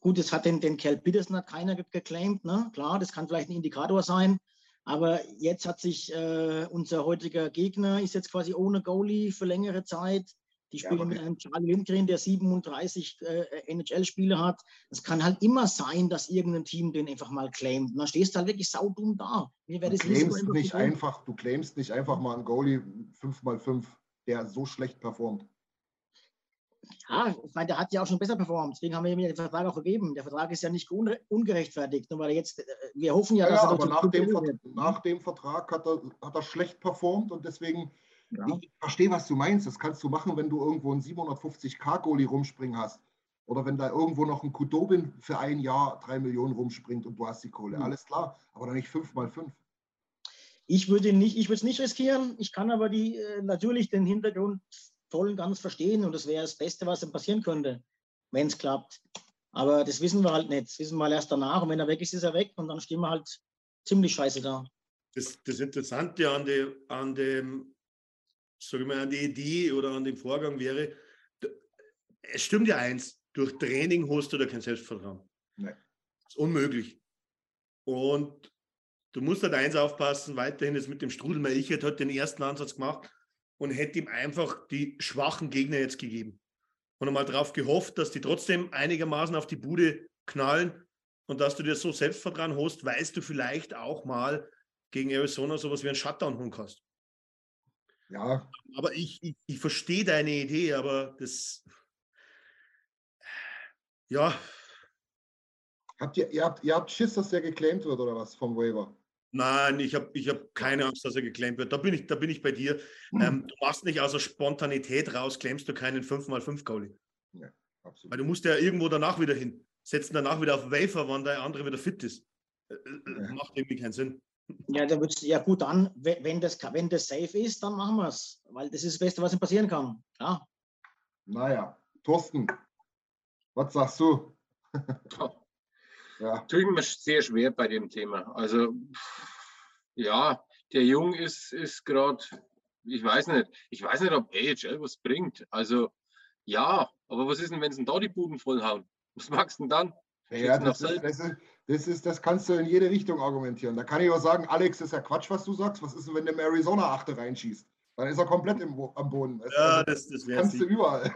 gut, es hat den, den Cal Peterson hat keiner geclaimed, ne? klar, das kann vielleicht ein Indikator sein. Aber jetzt hat sich äh, unser heutiger Gegner, ist jetzt quasi ohne Goalie für längere Zeit. Die spielen ja, mit einem Charlie Lindgren, der 37 äh, NHL-Spiele hat. Es kann halt immer sein, dass irgendein Team den einfach mal claimt. Und dann stehst du halt wirklich saudumm da. Mir du, claimst nicht einfach, du claimst nicht einfach mal einen Goalie 5x5, der so schlecht performt. Ja, ich meine, der hat ja auch schon besser performt. Deswegen haben wir ihm den Vertrag auch gegeben. Der Vertrag ist ja nicht ungerechtfertigt. Nur weil er jetzt, äh, wir hoffen ja, ja dass er aber nach dem, nach dem Vertrag hat er, hat er schlecht performt und deswegen ja. Ich verstehe, was du meinst. Das kannst du machen, wenn du irgendwo einen 750k-Goalie rumspringen hast. Oder wenn da irgendwo noch ein Kudobin für ein Jahr drei Millionen rumspringt und du hast die Kohle. Mhm. Alles klar, aber dann nicht fünf mal fünf. Ich würde nicht, ich würde es nicht riskieren. Ich kann aber die, äh, natürlich den Hintergrund voll und ganz verstehen und das wäre das Beste, was dann passieren könnte, wenn es klappt. Aber das wissen wir halt nicht. Das wissen wir halt erst danach. Und wenn er weg ist, ist er weg und dann stehen wir halt ziemlich scheiße da. Das, das Interessante an, die, an dem, sag ich mal, an die Idee oder an dem Vorgang wäre, es stimmt ja eins, durch Training hast du da kein Selbstvertrauen. Nein. Das ist unmöglich. Und du musst halt eins aufpassen, weiterhin jetzt mit dem Strudelmeier. Ich hätte heute den ersten Ansatz gemacht und hätte ihm einfach die schwachen Gegner jetzt gegeben. Und einmal darauf gehofft, dass die trotzdem einigermaßen auf die Bude knallen und dass du dir so Selbstvertrauen hast, weißt du vielleicht auch mal gegen Arizona sowas wie ein Shutdown holen kannst. Ja. Aber ich, ich, ich verstehe deine Idee, aber das ja. Habt ihr, ihr, habt, ihr habt Schiss, dass der geclaimed wird oder was vom Waiver? Nein, ich habe ich hab keine Angst, dass er geclaimed wird. Da bin ich, da bin ich bei dir. Hm. Ähm, du machst nicht aus der Spontanität raus, claimst du keinen 5x5 Goalie. Ja, absolut. Weil du musst ja irgendwo danach wieder hin. Setzen danach wieder auf Wafer, wann der andere wieder fit ist. Äh, äh ja. Macht irgendwie keinen Sinn. Ja, da wird's, ja gut, dann, wenn das, wenn das safe ist, dann machen wir es. Weil das ist das Beste, was ihm passieren kann. Ja. Naja, Thorsten, was sagst du? <laughs> ja. Tue ich mir sehr schwer bei dem Thema. Also, ja, der Jung ist, ist gerade, ich weiß nicht, ich weiß nicht, ob AHL was bringt. Also, ja, aber was ist denn, wenn sie da die Buden vollhauen? Was magst du denn dann? Ja, das ist, das, ist, das, ist, das kannst du in jede Richtung argumentieren. Da kann ich auch sagen, Alex, das ist ja Quatsch, was du sagst. Was ist denn, wenn der Arizona Achte reinschießt? Dann ist er komplett im, am Boden. Ja, also, das, das kannst du überall.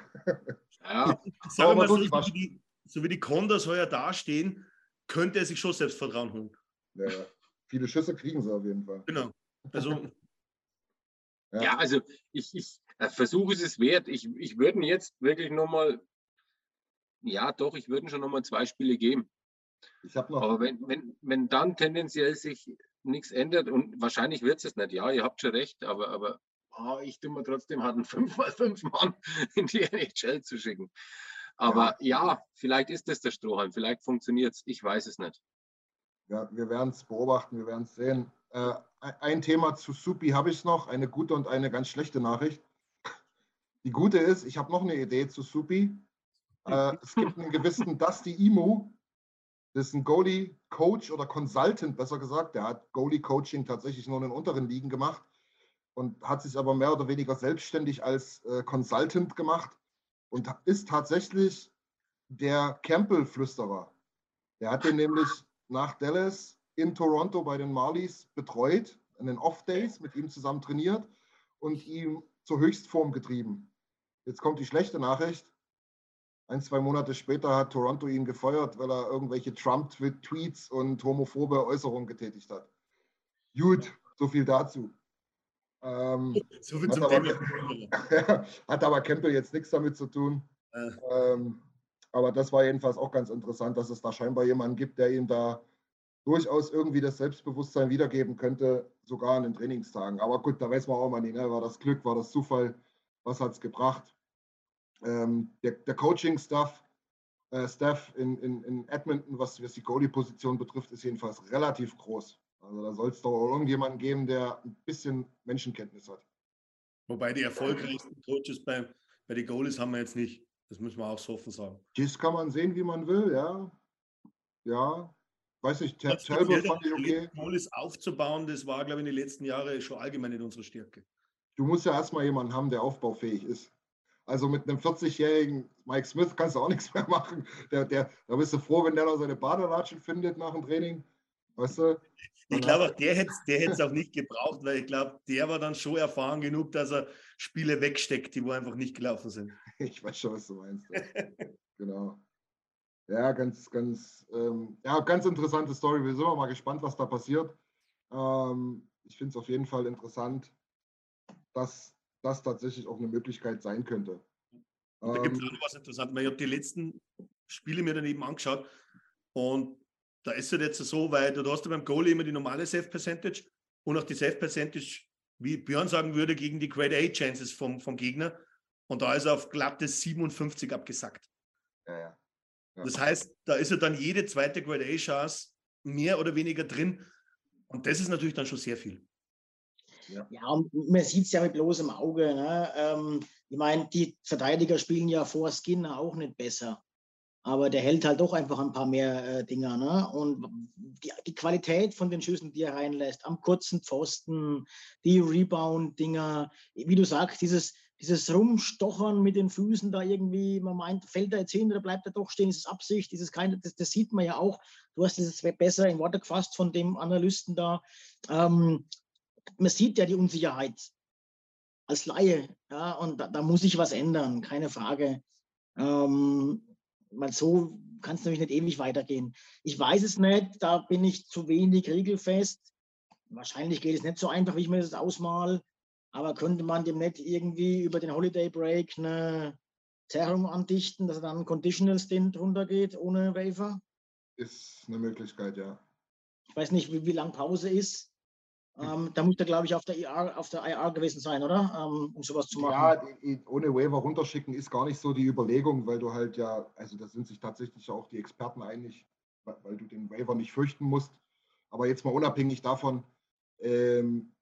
Ja. Sag mal, so, so, wie die, so wie die Condas heuer dastehen, könnte er sich schon Selbstvertrauen holen. Ja, viele Schüsse kriegen sie auf jeden Fall. Genau. Also. <laughs> ja. ja, also ich, ich äh, versuche es ist wert. Ich, ich würde jetzt wirklich nochmal, ja doch, ich würde schon nochmal zwei Spiele geben. Ich habe noch. Aber wenn, wenn, wenn dann tendenziell sich nichts ändert und wahrscheinlich wird es nicht, ja, ihr habt schon recht, aber, aber oh, ich tue mir trotzdem einen 5x5 <laughs> Mann in die NHL zu schicken. Aber ja, ja vielleicht ist das der Strohhalm, vielleicht funktioniert es, ich weiß es nicht. Ja, wir werden es beobachten, wir werden es sehen. Äh, ein Thema zu Supi habe ich noch, eine gute und eine ganz schlechte Nachricht. Die gute ist, ich habe noch eine Idee zu Supi. Äh, es gibt einen gewissen <laughs> Dusty Imo, das ist ein Goalie-Coach oder Consultant, besser gesagt. Der hat Goalie-Coaching tatsächlich nur in den unteren Ligen gemacht und hat sich aber mehr oder weniger selbstständig als äh, Consultant gemacht und ist tatsächlich der Campbell-Flüsterer. Der hat den nämlich nach Dallas in Toronto bei den Marlies betreut, in den Off-Days mit ihm zusammen trainiert und ihm zur Höchstform getrieben. Jetzt kommt die schlechte Nachricht. Ein, zwei Monate später hat Toronto ihn gefeuert, weil er irgendwelche Trump-Tweets und homophobe Äußerungen getätigt hat. Gut, so viel dazu. Ähm, so viel zum aber, Thema. <laughs> hat aber Campbell jetzt nichts damit zu tun. Äh. Ähm, aber das war jedenfalls auch ganz interessant, dass es da scheinbar jemanden gibt, der ihm da durchaus irgendwie das Selbstbewusstsein wiedergeben könnte, sogar an den Trainingstagen. Aber gut, da weiß man auch mal nicht, ne? war das Glück, war das Zufall, was hat es gebracht? Ähm, der, der Coaching-Staff äh, Staff in, in, in Edmonton, was, was die Goalie-Position betrifft, ist jedenfalls relativ groß. Also da soll es doch irgendjemanden geben, der ein bisschen Menschenkenntnis hat. Wobei die erfolgreichsten Coaches bei, bei den Goalies haben wir jetzt nicht. Das müssen wir auch so offen sagen. Das kann man sehen, wie man will, ja. Ja. Weiß ich, Talbot fand ich okay. Goalies aufzubauen, das war, glaube ich, in den letzten Jahren schon allgemein nicht unsere Stärke. Du musst ja erstmal jemanden haben, der aufbaufähig ist. Also mit einem 40-jährigen Mike Smith kannst du auch <laughs> nichts mehr machen. Der, der, da bist du froh, wenn der noch seine Badelatschen findet nach dem Training. Weißt du? Ich glaube, der hätte der es auch nicht gebraucht, weil ich glaube, der war dann schon erfahren genug, dass er Spiele wegsteckt, die wo einfach nicht gelaufen sind. <laughs> Ich weiß schon, was du meinst. genau. Ja, ganz, ganz, ähm, ja, ganz interessante Story. Wir sind mal gespannt, was da passiert. Ähm, ich finde es auf jeden Fall interessant, dass das tatsächlich auch eine Möglichkeit sein könnte. Da gibt es ähm, auch noch was Interessantes. Ich habe die letzten Spiele mir daneben angeschaut und da ist es jetzt so, weil du hast ja beim Goalie immer die normale Safe Percentage und auch die Safe Percentage, wie Björn sagen würde, gegen die Grade A Chances vom, vom Gegner. Und da ist er auf glatte 57 abgesackt. Ja, ja. ja. Das heißt, da ist ja dann jede zweite Grade A-Chance mehr oder weniger drin. Und das ist natürlich dann schon sehr viel. Ja, ja und man sieht es ja mit bloßem Auge. Ne? Ähm, ich meine, die Verteidiger spielen ja vor Skinner auch nicht besser. Aber der hält halt doch einfach ein paar mehr äh, Dinger. Ne? Und die, die, Qualität von den Schüssen, die er reinlässt, am kurzen Pfosten, die Rebound-Dinger, wie du sagst, dieses, dieses Rumstochern mit den Füßen da irgendwie, man meint, fällt er jetzt hin oder bleibt er doch stehen, ist es Absicht, ist es keine, das, das sieht man ja auch. Du hast es besser in Worte gefasst von dem Analysten da. Ähm, man sieht ja die Unsicherheit als Laie, ja, und da, da muss sich was ändern, keine Frage. Ähm, weil so kann es nämlich nicht ewig weitergehen. Ich weiß es nicht, da bin ich zu wenig regelfest. Wahrscheinlich geht es nicht so einfach, wie ich mir das ausmal. Aber könnte man dem nicht irgendwie über den Holiday Break eine Zerrung andichten, dass er dann Conditional Stint runtergeht ohne Waiver? Ist eine Möglichkeit, ja. Ich weiß nicht, wie, wie lang Pause ist. Ähm, da muss er, glaube ich, auf der, IR, auf der IR gewesen sein, oder? Ähm, um sowas zu machen. Ja, ohne Waiver runterschicken ist gar nicht so die Überlegung, weil du halt ja, also da sind sich tatsächlich auch die Experten einig, weil du den Waiver nicht fürchten musst. Aber jetzt mal unabhängig davon, ähm,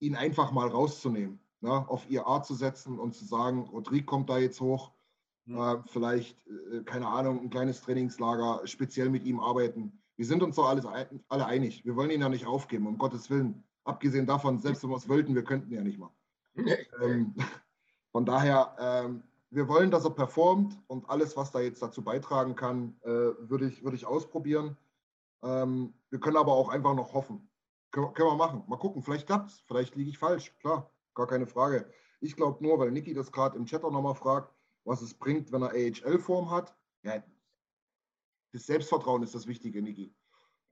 ihn einfach mal rauszunehmen, ne? auf IR zu setzen und zu sagen, Rodrigue kommt da jetzt hoch, mhm. äh, vielleicht, äh, keine Ahnung, ein kleines Trainingslager, speziell mit ihm arbeiten wir sind uns doch alles, alle einig. Wir wollen ihn ja nicht aufgeben, um Gottes Willen. Abgesehen davon, selbst wenn wir es wollten, wir könnten ja nicht mal. ähm, von daher, ähm, wir wollen, dass er performt und alles, was da jetzt dazu beitragen kann, äh, würde ich, würd ich ausprobieren. Ähm, wir können aber auch einfach noch hoffen. Können, können wir machen. Mal gucken, vielleicht klappt es. Vielleicht liege ich falsch. Klar, gar keine Frage. Ich glaube nur, weil Niki das gerade im Chat auch nochmal fragt, was es bringt, wenn er AHL-Form hat. Ja, das Selbstvertrauen ist das Wichtige, Niki.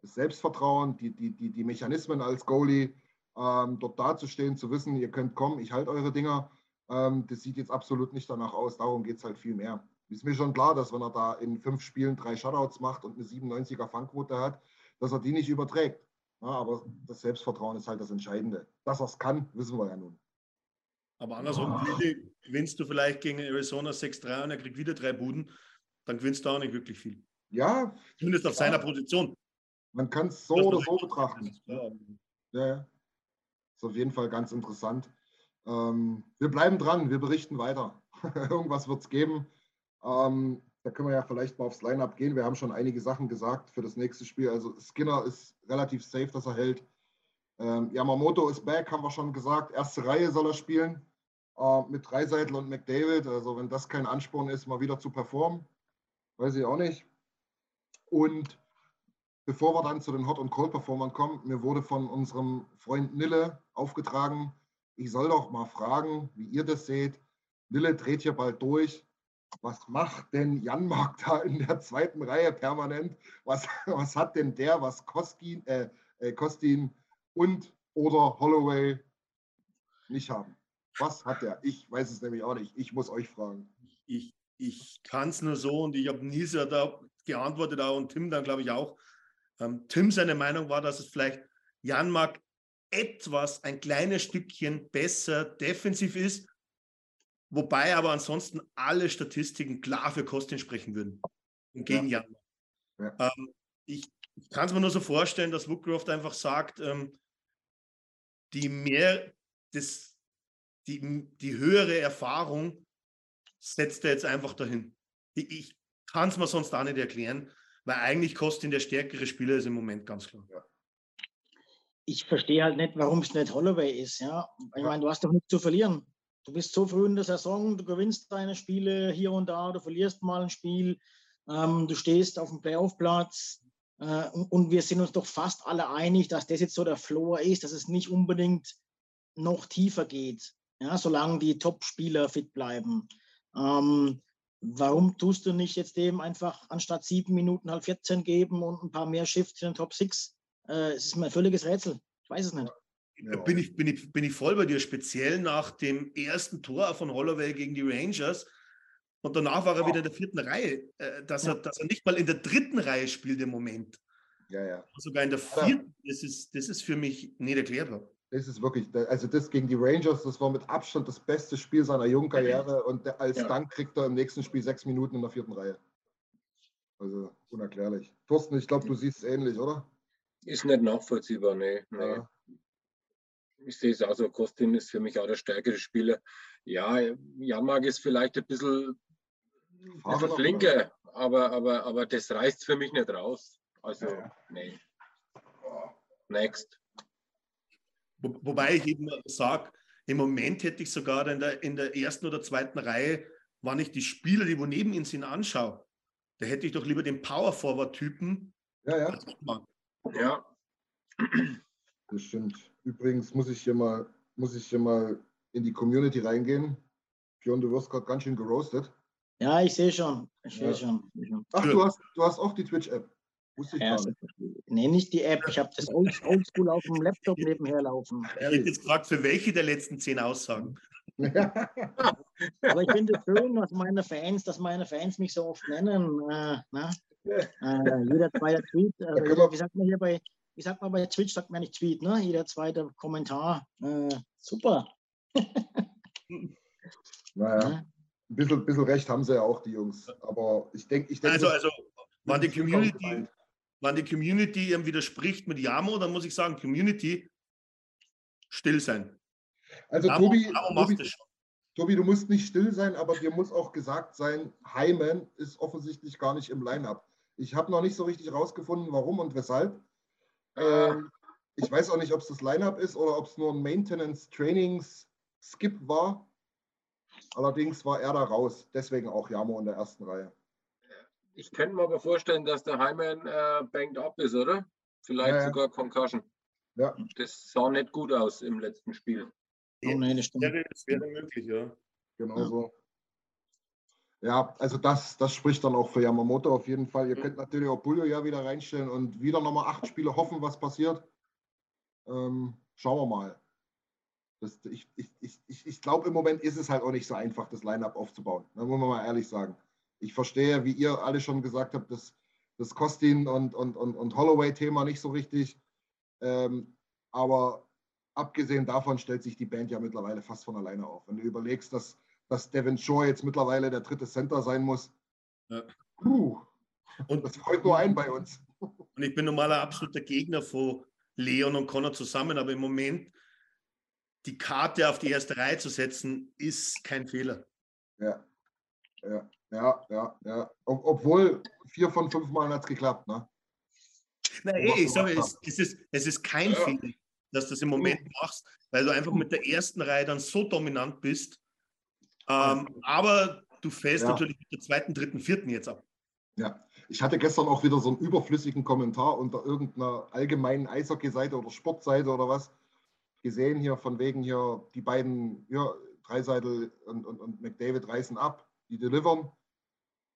Das Selbstvertrauen, die, die, die, die Mechanismen als Goalie, ähm, dort dazustehen, zu wissen, ihr könnt kommen, ich halte eure Dinger. Ähm, das sieht jetzt absolut nicht danach aus. Darum geht es halt viel mehr. Ist mir schon klar, dass wenn er da in fünf Spielen drei Shutouts macht und eine 97er Fangquote hat, dass er die nicht überträgt. Ja, aber das Selbstvertrauen ist halt das Entscheidende. Dass er es kann, wissen wir ja nun. Aber andersrum, gewinnst du vielleicht gegen Arizona 6-3 und er kriegt wieder drei Buden, dann gewinnst du auch nicht wirklich viel. Ja. Zumindest auf ja. seiner Position. Man kann es so oder so betrachten. Ja. ja. Ist auf jeden Fall ganz interessant. Ähm, wir bleiben dran, wir berichten weiter. <laughs> Irgendwas wird es geben. Ähm, da können wir ja vielleicht mal aufs Line-Up gehen. Wir haben schon einige Sachen gesagt für das nächste Spiel. Also Skinner ist relativ safe, dass er hält. Ähm, Yamamoto ist back, haben wir schon gesagt. Erste Reihe soll er spielen äh, mit Dreiseitel und McDavid. Also wenn das kein Ansporn ist, mal wieder zu performen, weiß ich auch nicht. Und bevor wir dann zu den Hot- und Cold-Performern kommen, mir wurde von unserem Freund Nille aufgetragen, ich soll doch mal fragen, wie ihr das seht. Nille dreht hier bald durch. Was macht denn Janmark da in der zweiten Reihe permanent? Was, <laughs> was hat denn der, was Kostin, äh, äh, Kostin und oder Holloway nicht haben? Was hat der? Ich weiß es nämlich auch nicht. Ich muss euch fragen. Ich, ich kann es nur so und ich habe Nisa da geantwortet auch und Tim dann, glaube ich, auch. Ähm, Tim seine Meinung war, dass es vielleicht Janmark etwas, ein kleines Stückchen besser defensiv ist, wobei aber ansonsten alle Statistiken klar für Kostin sprechen würden. Gegen ja. Janmark. Ja. Ähm, ich, ich kann es mir nur so vorstellen, dass Woodcroft einfach sagt, ähm, die mehr, das, die, die höhere Erfahrung setzt er jetzt einfach dahin. Ich kann es mir sonst auch nicht erklären, weil eigentlich Kostin der stärkere Spieler ist im Moment ganz klar. Ja. Ich verstehe halt nicht, warum es nicht Holloway ist. Ja? Ich meine, du hast doch nichts zu verlieren. Du bist so früh in der Saison, du gewinnst deine Spiele hier und da, du verlierst mal ein Spiel, ähm, du stehst auf dem Playoff-Platz. Äh, und, und wir sind uns doch fast alle einig, dass das jetzt so der Floor ist, dass es nicht unbedingt noch tiefer geht, ja, solange die Top-Spieler fit bleiben. Ähm, Warum tust du nicht jetzt dem einfach anstatt sieben Minuten halt 14 geben und ein paar mehr Shifts in den Top 6? Äh, es ist mir ein völliges Rätsel. Ich weiß es nicht. Ja. Bin, ich, bin, ich, bin ich voll bei dir, speziell nach dem ersten Tor von Holloway gegen die Rangers. Und danach war er wieder in der vierten Reihe. Äh, dass, ja. er, dass er nicht mal in der dritten Reihe spielt im Moment. Ja, ja. Sogar in der vierten, das ist, das ist für mich nicht erklärbar. Das ist wirklich, also das gegen die Rangers, das war mit Abstand das beste Spiel seiner jungen Karriere und als ja. Dank kriegt er im nächsten Spiel sechs Minuten in der vierten Reihe. Also unerklärlich. Thorsten, ich glaube, du siehst es ähnlich, oder? Ist nicht nachvollziehbar, nee. nee. Ja. Ich sehe es also, Kostin ist für mich auch der stärkere Spieler. Ja, Janmark ist vielleicht ein bisschen, ein bisschen flinker, aber, aber, aber das reißt für mich nicht raus. Also, ja. nee. Next. Wo, wobei ich eben sage, im Moment hätte ich sogar in der, in der ersten oder zweiten Reihe, wenn ich die Spieler, die wo neben ihnen sind, anschaue, da hätte ich doch lieber den Power-Forward-Typen. Ja, ja. Ja. Das stimmt. Übrigens muss ich hier mal, muss ich hier mal in die Community reingehen. Björn, du wirst gerade ganz schön geroastet. Ja, ich sehe schon. Ich sehe ja. schon. Ach, du hast, du hast auch die Twitch-App. Wusste ich ja, gar nicht. Nee, nicht die App. Ich habe das <laughs> Oldschool auf dem Laptop nebenher laufen. Ich hätte jetzt gefragt, für welche der letzten zehn Aussagen. Aber ich finde es schön, dass meine Fans, dass meine Fans mich so oft nennen. Äh, ne? äh, jeder zweite Tweet, äh, wie sagt man hier bei, wie sagt man bei Twitch, sagt man nicht Tweet, ne? Jeder zweite Kommentar. Äh, super. <laughs> naja, ein bisschen, bisschen recht haben sie ja auch, die Jungs. Aber ich denke, ich denke. Also, also, war die Community, wenn die Community ihm widerspricht mit Yamo, dann muss ich sagen, Community, still sein. Also Yamo, Tobi, Yamo Tobi, Tobi, du musst nicht still sein, aber dir muss auch gesagt sein, Hyman ist offensichtlich gar nicht im Line-Up. Ich habe noch nicht so richtig rausgefunden, warum und weshalb. Ähm, ich weiß auch nicht, ob es das Line-Up ist oder ob es nur ein Maintenance-Trainings-Skip war. Allerdings war er da raus, deswegen auch Yamo in der ersten Reihe. Ich könnte mir aber vorstellen, dass der Heimann äh, banked up ist, oder? Vielleicht ja, ja. sogar Concussion. Ja. Das sah nicht gut aus im letzten Spiel. Oh, nein, das, wäre, das wäre möglich, ja. Genau ja. so. Ja, also das, das spricht dann auch für Yamamoto auf jeden Fall. Ihr könnt natürlich auch Bullo ja wieder reinstellen und wieder nochmal acht Spiele hoffen, was passiert. Ähm, schauen wir mal. Das, ich ich, ich, ich glaube, im Moment ist es halt auch nicht so einfach, das Line-Up aufzubauen. Da muss man mal ehrlich sagen ich verstehe, wie ihr alle schon gesagt habt, das, das Costin und, und, und, und Holloway-Thema nicht so richtig. Ähm, aber abgesehen davon stellt sich die Band ja mittlerweile fast von alleine auf. Wenn du überlegst, dass, dass Devin Shore jetzt mittlerweile der dritte Center sein muss, ja. puh, und das freut nur einen bei uns. Und ich bin normaler absoluter Gegner von Leon und Connor zusammen, aber im Moment die Karte auf die erste Reihe zu setzen, ist kein Fehler. Ja, ja. Ja, ja, ja. Ob, obwohl vier von fünf Mal hat es geklappt, ne? Na, ey, ich sage, es, es, ist, es ist kein ja. Fehler, dass du das im Moment machst, weil du einfach mit der ersten Reihe dann so dominant bist. Ähm, aber du fällst ja. natürlich mit der zweiten, dritten, vierten jetzt ab. Ja, ich hatte gestern auch wieder so einen überflüssigen Kommentar unter irgendeiner allgemeinen Eishockey-Seite oder Sportseite oder was gesehen hier, von wegen hier, die beiden, ja, Dreiseitel und, und, und McDavid reißen ab, die delivern.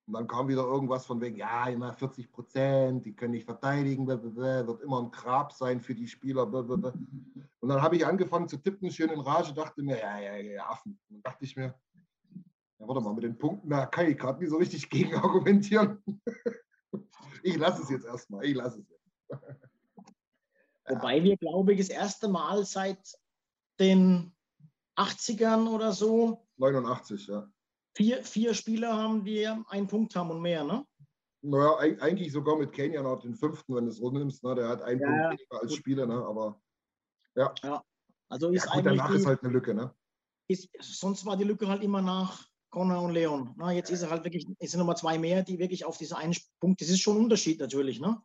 Und dann kam wieder irgendwas von wegen, ja, immer 40 Prozent, die können nicht verteidigen, wird immer ein Grab sein für die Spieler. Und dann habe ich angefangen zu tippen, schön in Rage, dachte mir, ja, ja, ja, Affen. Und dann dachte ich mir, ja, warte mal, mit den Punkten, da kann ich gerade nicht so richtig <laughs> gegen argumentieren. ich lasse es jetzt erstmal, ich lasse es jetzt. <laughs> Wobei wir, glaube ich, das erste Mal seit den 80ern oder so. 89, ja vier, vier Spieler haben, die einen Punkt haben und mehr, ne? Naja, eigentlich sogar mit Kenya noch den fünften, wenn du es nimmst. Ne? Der hat einen ja, Punkt weniger als gut. Spieler, ne? aber ja. ja. Also ist ja, gut, danach die, ist halt eine Lücke, ne? Ist, sonst war die Lücke halt immer nach Connor und Leon. Na, jetzt ist er halt wirklich, ist er Nummer zwei mehr, die wirklich auf diese einen Punkt, das ist schon ein Unterschied natürlich, ne?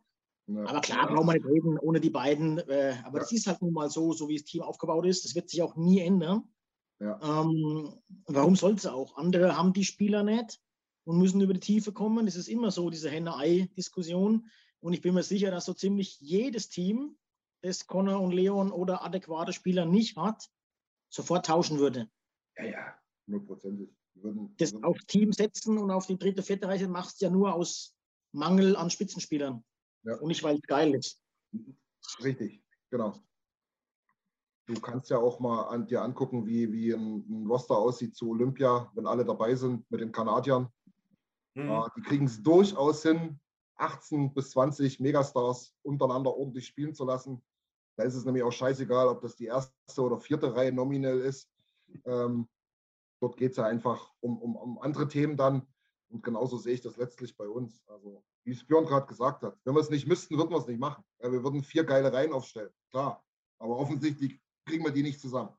Ja. Aber klar, brauchen wir nicht reden ohne die beiden. Äh, aber das ist halt nun mal so, so wie das Team aufgebaut ist. Das wird sich auch nie ändern. Ja. Ähm, warum soll es auch? Andere haben die Spieler nicht und müssen über die Tiefe kommen. Das ist immer so, diese Henne-Ei-Diskussion. Und ich bin mir sicher, dass so ziemlich jedes Team, das Connor und Leon oder adäquate Spieler nicht hat, sofort tauschen würde. Ja, ja, hundertprozentig. Das auf Team setzen und auf die dritte, vierte Reise machst du ja nur aus Mangel an Spitzenspielern. Ja. Und nicht, weil es geil ist. Richtig, genau. Du kannst ja auch mal an, dir angucken, wie, wie ein, Roster aussieht zu Olympia, wenn alle dabei sind mit den Kanadiern. Mhm. Uh, die kriegen es durchaus hin, 18 bis 20 Megastars untereinander ordentlich spielen zu lassen. Da ist es nämlich auch scheißegal, ob das die erste oder vierte Reihe nominell ist. Ähm, dort geht es ja einfach um, um, um andere Themen dann. Und genauso sehe ich das letztlich bei uns. Also, wie es Björn gerade gesagt hat, wenn wir es nicht müssten, würden wir es nicht machen. Ja, wir würden vier geile Reihen aufstellen, klar. Aber offensichtlich kriegen wir die nicht zusammen.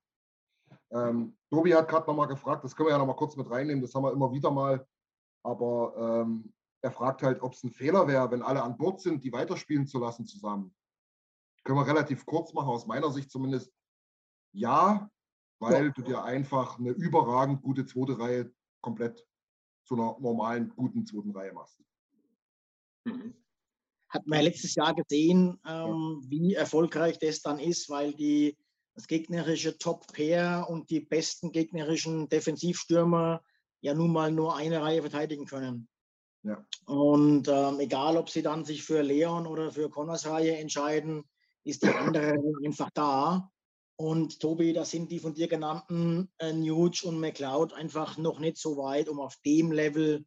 Ähm, Tobi hat gerade nochmal gefragt, das können wir ja nochmal kurz mit reinnehmen, das haben wir immer wieder mal. Aber ähm, er fragt halt, ob es ein Fehler wäre, wenn alle an Bord sind, die weiterspielen zu lassen zusammen. Können wir relativ kurz machen, aus meiner Sicht zumindest. Ja, weil ja. du dir einfach eine überragend gute zweite Reihe komplett zu einer normalen, guten zweiten Reihe machst. Mhm. Hat man ja letztes Jahr gesehen, ähm, ja. wie erfolgreich das dann ist, weil die, das gegnerische Top-Pair und die besten gegnerischen Defensivstürmer ja nun mal nur eine Reihe verteidigen können. Ja. Und ähm, egal, ob sie dann sich für Leon oder für Connors Reihe entscheiden, ist die andere einfach da. Und Tobi, da sind die von dir genannten äh, Nuge und McLeod einfach noch nicht so weit, um auf dem Level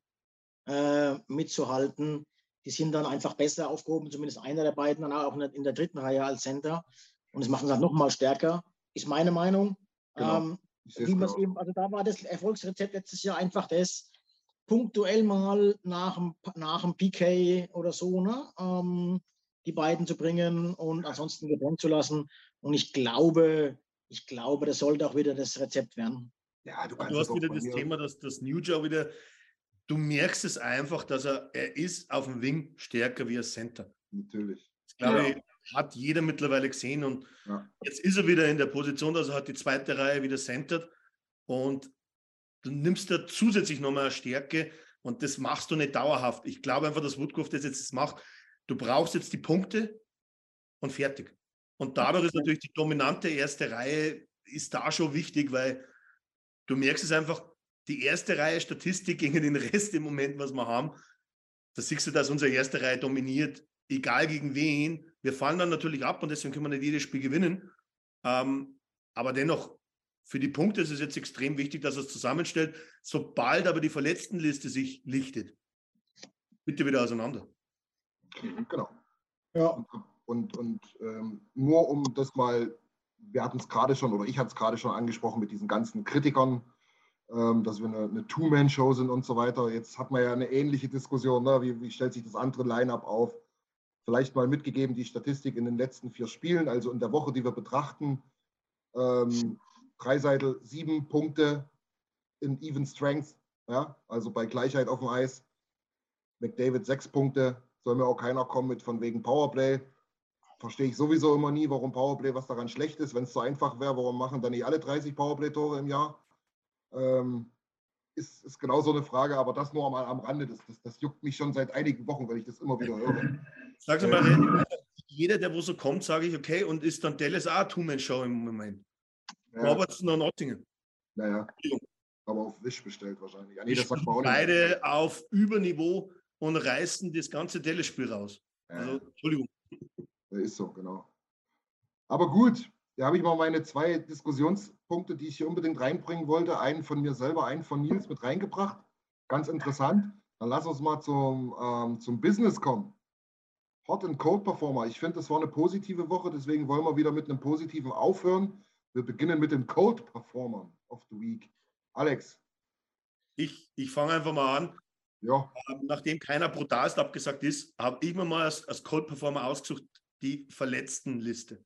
äh, mitzuhalten. Die sind dann einfach besser aufgehoben, zumindest einer der beiden, dann auch in der dritten Reihe als Center. Und das machen sie halt noch mal stärker, ist meine Meinung. Genau. Ähm, wie man eben, also da war das Erfolgsrezept letztes Jahr einfach das, punktuell mal nach dem, nach dem PK oder so, ne? Ähm, die beiden zu bringen und ansonsten getrennt zu lassen. Und ich glaube, ich glaube, das sollte auch wieder das Rezept werden. Ja, du, du hast wieder das Thema, dass das Newjoe wieder, du merkst es einfach, dass er, er ist auf dem Wing stärker wie ein Center. Natürlich. Das glaube ja. ich, hat jeder mittlerweile gesehen und ja. jetzt ist er wieder in der Position, er hat die zweite Reihe wieder centert und du nimmst da zusätzlich nochmal eine Stärke und das machst du nicht dauerhaft. Ich glaube einfach, dass Woodcroft das jetzt macht. Du brauchst jetzt die Punkte und fertig. Und dadurch ist natürlich die dominante erste Reihe ist da schon wichtig, weil du merkst es einfach, die erste Reihe Statistik <laughs> gegen den Rest im Moment, was wir haben, da siehst du, dass unsere erste Reihe dominiert, egal gegen wen. Wir fallen dann natürlich ab und deswegen können wir nicht jedes Spiel gewinnen. Ähm, aber dennoch, für die Punkte ist es jetzt extrem wichtig, dass er es zusammenstellt. Sobald aber die Verletztenliste sich lichtet, bitte wieder auseinander. Genau. Ja. Und, und ähm, nur um das mal, wir hatten es gerade schon, oder ich hatte es gerade schon angesprochen mit diesen ganzen Kritikern, ähm, dass wir eine, eine Two-Man-Show sind und so weiter. Jetzt hat man ja eine ähnliche Diskussion, ne? wie, wie stellt sich das andere Line-up auf? Vielleicht mal mitgegeben die Statistik in den letzten vier Spielen, also in der Woche, die wir betrachten. Ähm, Dreiseitel sieben Punkte in Even Strength, ja, also bei Gleichheit auf dem Eis. McDavid sechs Punkte, soll mir auch keiner kommen mit von wegen Powerplay verstehe ich sowieso immer nie, warum Powerplay, was daran schlecht ist. Wenn es so einfach wäre, warum machen dann nicht alle 30 Powerplay-Tore im Jahr? Ähm, ist, ist genau so eine Frage, aber das nur mal am Rande. Das, das, das juckt mich schon seit einigen Wochen, weil ich das immer wieder höre. Sagst du mal, jeder, der wo so kommt, sage ich, okay, und ist dann Dallas auch Two-Man-Show im Moment. Ja. Robertson und Ottingen. Naja, aber auf Wisch bestellt wahrscheinlich. Ja, nee, das sagt man auch beide auf Überniveau und reißen das ganze Dallas-Spiel raus. Ja. Also, Entschuldigung. Ist so, genau. Aber gut, da habe ich mal meine zwei Diskussionspunkte, die ich hier unbedingt reinbringen wollte. Einen von mir selber, einen von Nils mit reingebracht. Ganz interessant. Dann lass uns mal zum, ähm, zum Business kommen. Hot and Cold Performer. Ich finde, das war eine positive Woche, deswegen wollen wir wieder mit einem positiven aufhören. Wir beginnen mit den Cold Performern of the Week. Alex. Ich, ich fange einfach mal an. Ja. Ähm, nachdem keiner brutalst abgesagt ist, habe ich mir mal als, als Cold Performer ausgesucht, die Verletztenliste.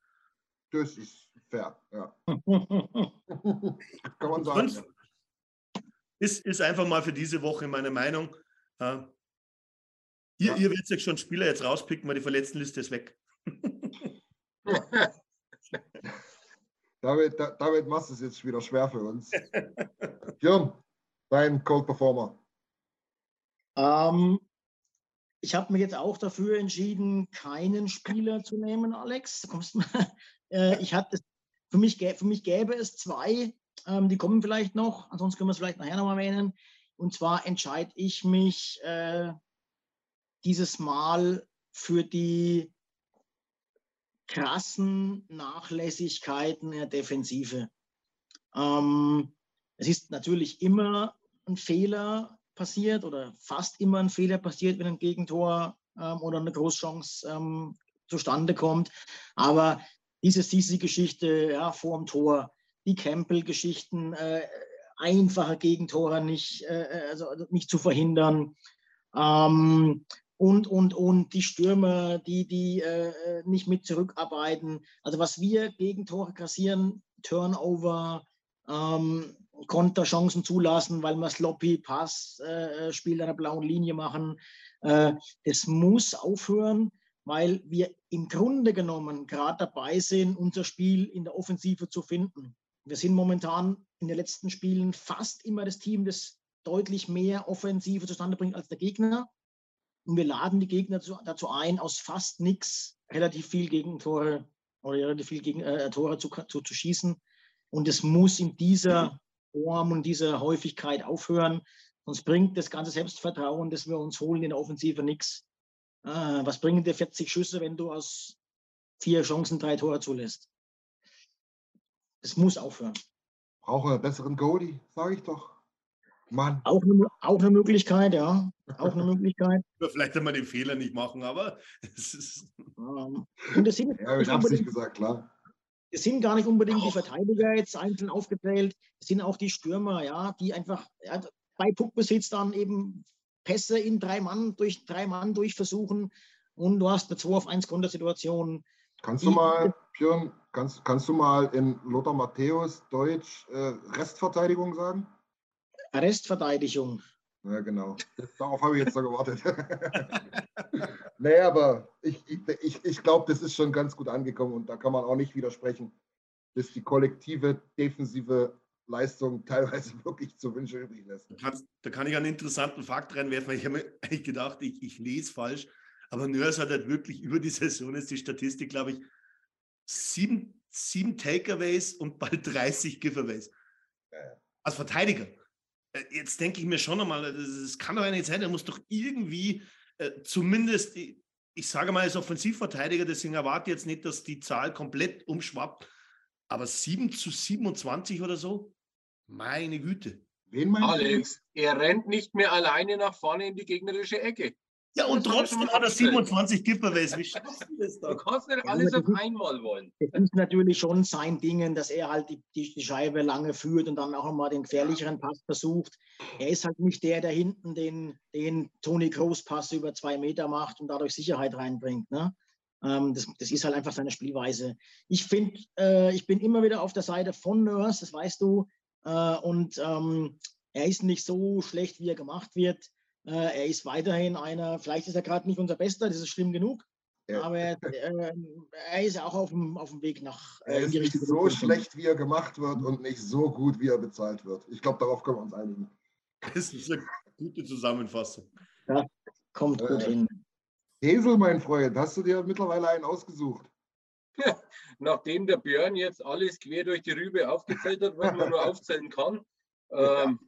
Das ist fair, ja. <laughs> Kann man sagen. Ja. Ist, ist einfach mal für diese Woche meine Meinung. Ihr, ja. ihr werdet euch schon Spieler jetzt rauspicken, weil die Verletztenliste ist weg. <laughs> David, David machst es jetzt wieder schwer für uns. Jörn, dein Cold Performer. Ähm, ich habe mich jetzt auch dafür entschieden, keinen Spieler zu nehmen, Alex. <laughs> äh, ich hatte, für, mich, für mich gäbe es zwei, ähm, die kommen vielleicht noch, ansonsten können wir es vielleicht nachher noch erwähnen. Und zwar entscheide ich mich äh, dieses Mal für die krassen Nachlässigkeiten der Defensive. Ähm, es ist natürlich immer ein Fehler, passiert oder fast immer ein Fehler passiert, wenn ein Gegentor ähm, oder eine Großchance ähm, zustande kommt. Aber diese Sisi-Geschichte ja, vor dem Tor, die Campbell-Geschichten, äh, einfache Gegentore nicht, äh, äh also, nicht zu verhindern. Ähm, und, und, und die Stürmer, die, die äh, nicht mit zurückarbeiten. Also was wir Gegentore kassieren, Turnover, ähm, Konterchancen zulassen, weil wir sloppy Pass, äh, Spiel einer blauen Linie machen. Äh, das muss aufhören, weil wir im Grunde genommen gerade dabei sind, unser Spiel in der Offensive zu finden. Wir sind momentan in den letzten Spielen fast immer das Team, das deutlich mehr Offensive zustande bringt als der Gegner. Und wir laden die Gegner dazu, dazu ein, aus fast nichts relativ viel Gegentore oder relativ viel Gegen, äh, Tore zu, zu, zu schießen. Und es muss in dieser Form und dieser Häufigkeit aufhören. Sonst bringt das ganze Selbstvertrauen, das wir uns holen in der Offensive, nichts. Ah, was bringen dir 40 Schüsse, wenn du aus vier Chancen drei Tore zulässt? Es muss aufhören. Brauche einen besseren Goalie, sage ich doch. Mann. Auch eine, auch eine Möglichkeit, ja. Auch eine <laughs> Möglichkeit. Vielleicht kann man den Fehler nicht machen, aber <laughs> es ist. Um, und das sind, ja, ich habe es nicht gesagt, klar. Es sind gar nicht unbedingt die Verteidiger jetzt einzeln aufgezählt, es sind auch die Stürmer, ja, die einfach ja, bei Puckbesitz dann eben Pässe in drei Mann durch drei Mann durchversuchen und du hast eine 2 auf 1 Kontersituation. Kannst du mal, Björn, kannst, kannst du mal in Lothar Matthäus Deutsch äh, Restverteidigung sagen? Restverteidigung. Ja, genau. Darauf habe ich jetzt noch gewartet. <laughs> nee, aber ich, ich, ich glaube, das ist schon ganz gut angekommen und da kann man auch nicht widersprechen, dass die kollektive defensive Leistung teilweise <laughs> wirklich zu wünschen übrig lässt. Da kann, da kann ich einen interessanten Fakt reinwerfen. Ich habe mir eigentlich gedacht, ich, ich lese falsch, aber Nörs hat halt wirklich über die Saison ist die Statistik, glaube ich, sieben, sieben Takeaways und bald 30 Giveaways. Als Verteidiger. Äh, jetzt denke ich mir schon nochmal, das kann doch nicht sein, er muss doch irgendwie äh, zumindest, ich, sage mal als Offensivverteidiger, deswegen erwarte ich jetzt nicht, dass die Zahl komplett umschwappt, aber 7 zu 27 oder so, meine Güte. Wen Alex, er rennt nicht mehr alleine nach vorne in die gegnerische Ecke. Ja, und trotzdem hat er 27 Giveaways. Wie schaffst du das da? Du kannst nicht alles auf einmal wollen. Das ist natürlich schon sein Ding, dass er halt die, die, die Scheibe lange führt und dann auch mal den gefährlicheren Pass versucht. Er ist halt nicht der, der hinten den, den Tony Kroos Pass über zwei Meter macht und dadurch Sicherheit reinbringt. Ne? Ähm, das, das, ist halt einfach seine Spielweise. Ich finde, äh, ich bin immer wieder auf der Seite von Nurse, das weißt du. Äh, und ähm, er ist nicht so schlecht, wie er gemacht wird. Äh, er ist weiterhin einer, vielleicht ist er gerade nicht unser Bester, das ist schlimm genug. Ja. Aber er, äh, er, ist auch auf dem, auf dem Weg nach. Äh, er ist nicht so Richtung. schlecht, wie er gemacht wird und nicht so gut, wie er bezahlt wird. Ich glaube, darauf können wir uns einigen. Das ist eine gute Zusammenfassung. Ja, kommt gut hin. Hesel, mein Freund, hast du dir mittlerweile einen ausgesucht? <laughs> Nachdem der Björn jetzt alles quer durch die Rübe aufgezählt hat, was man nur aufzählen kann. <laughs> Ähm,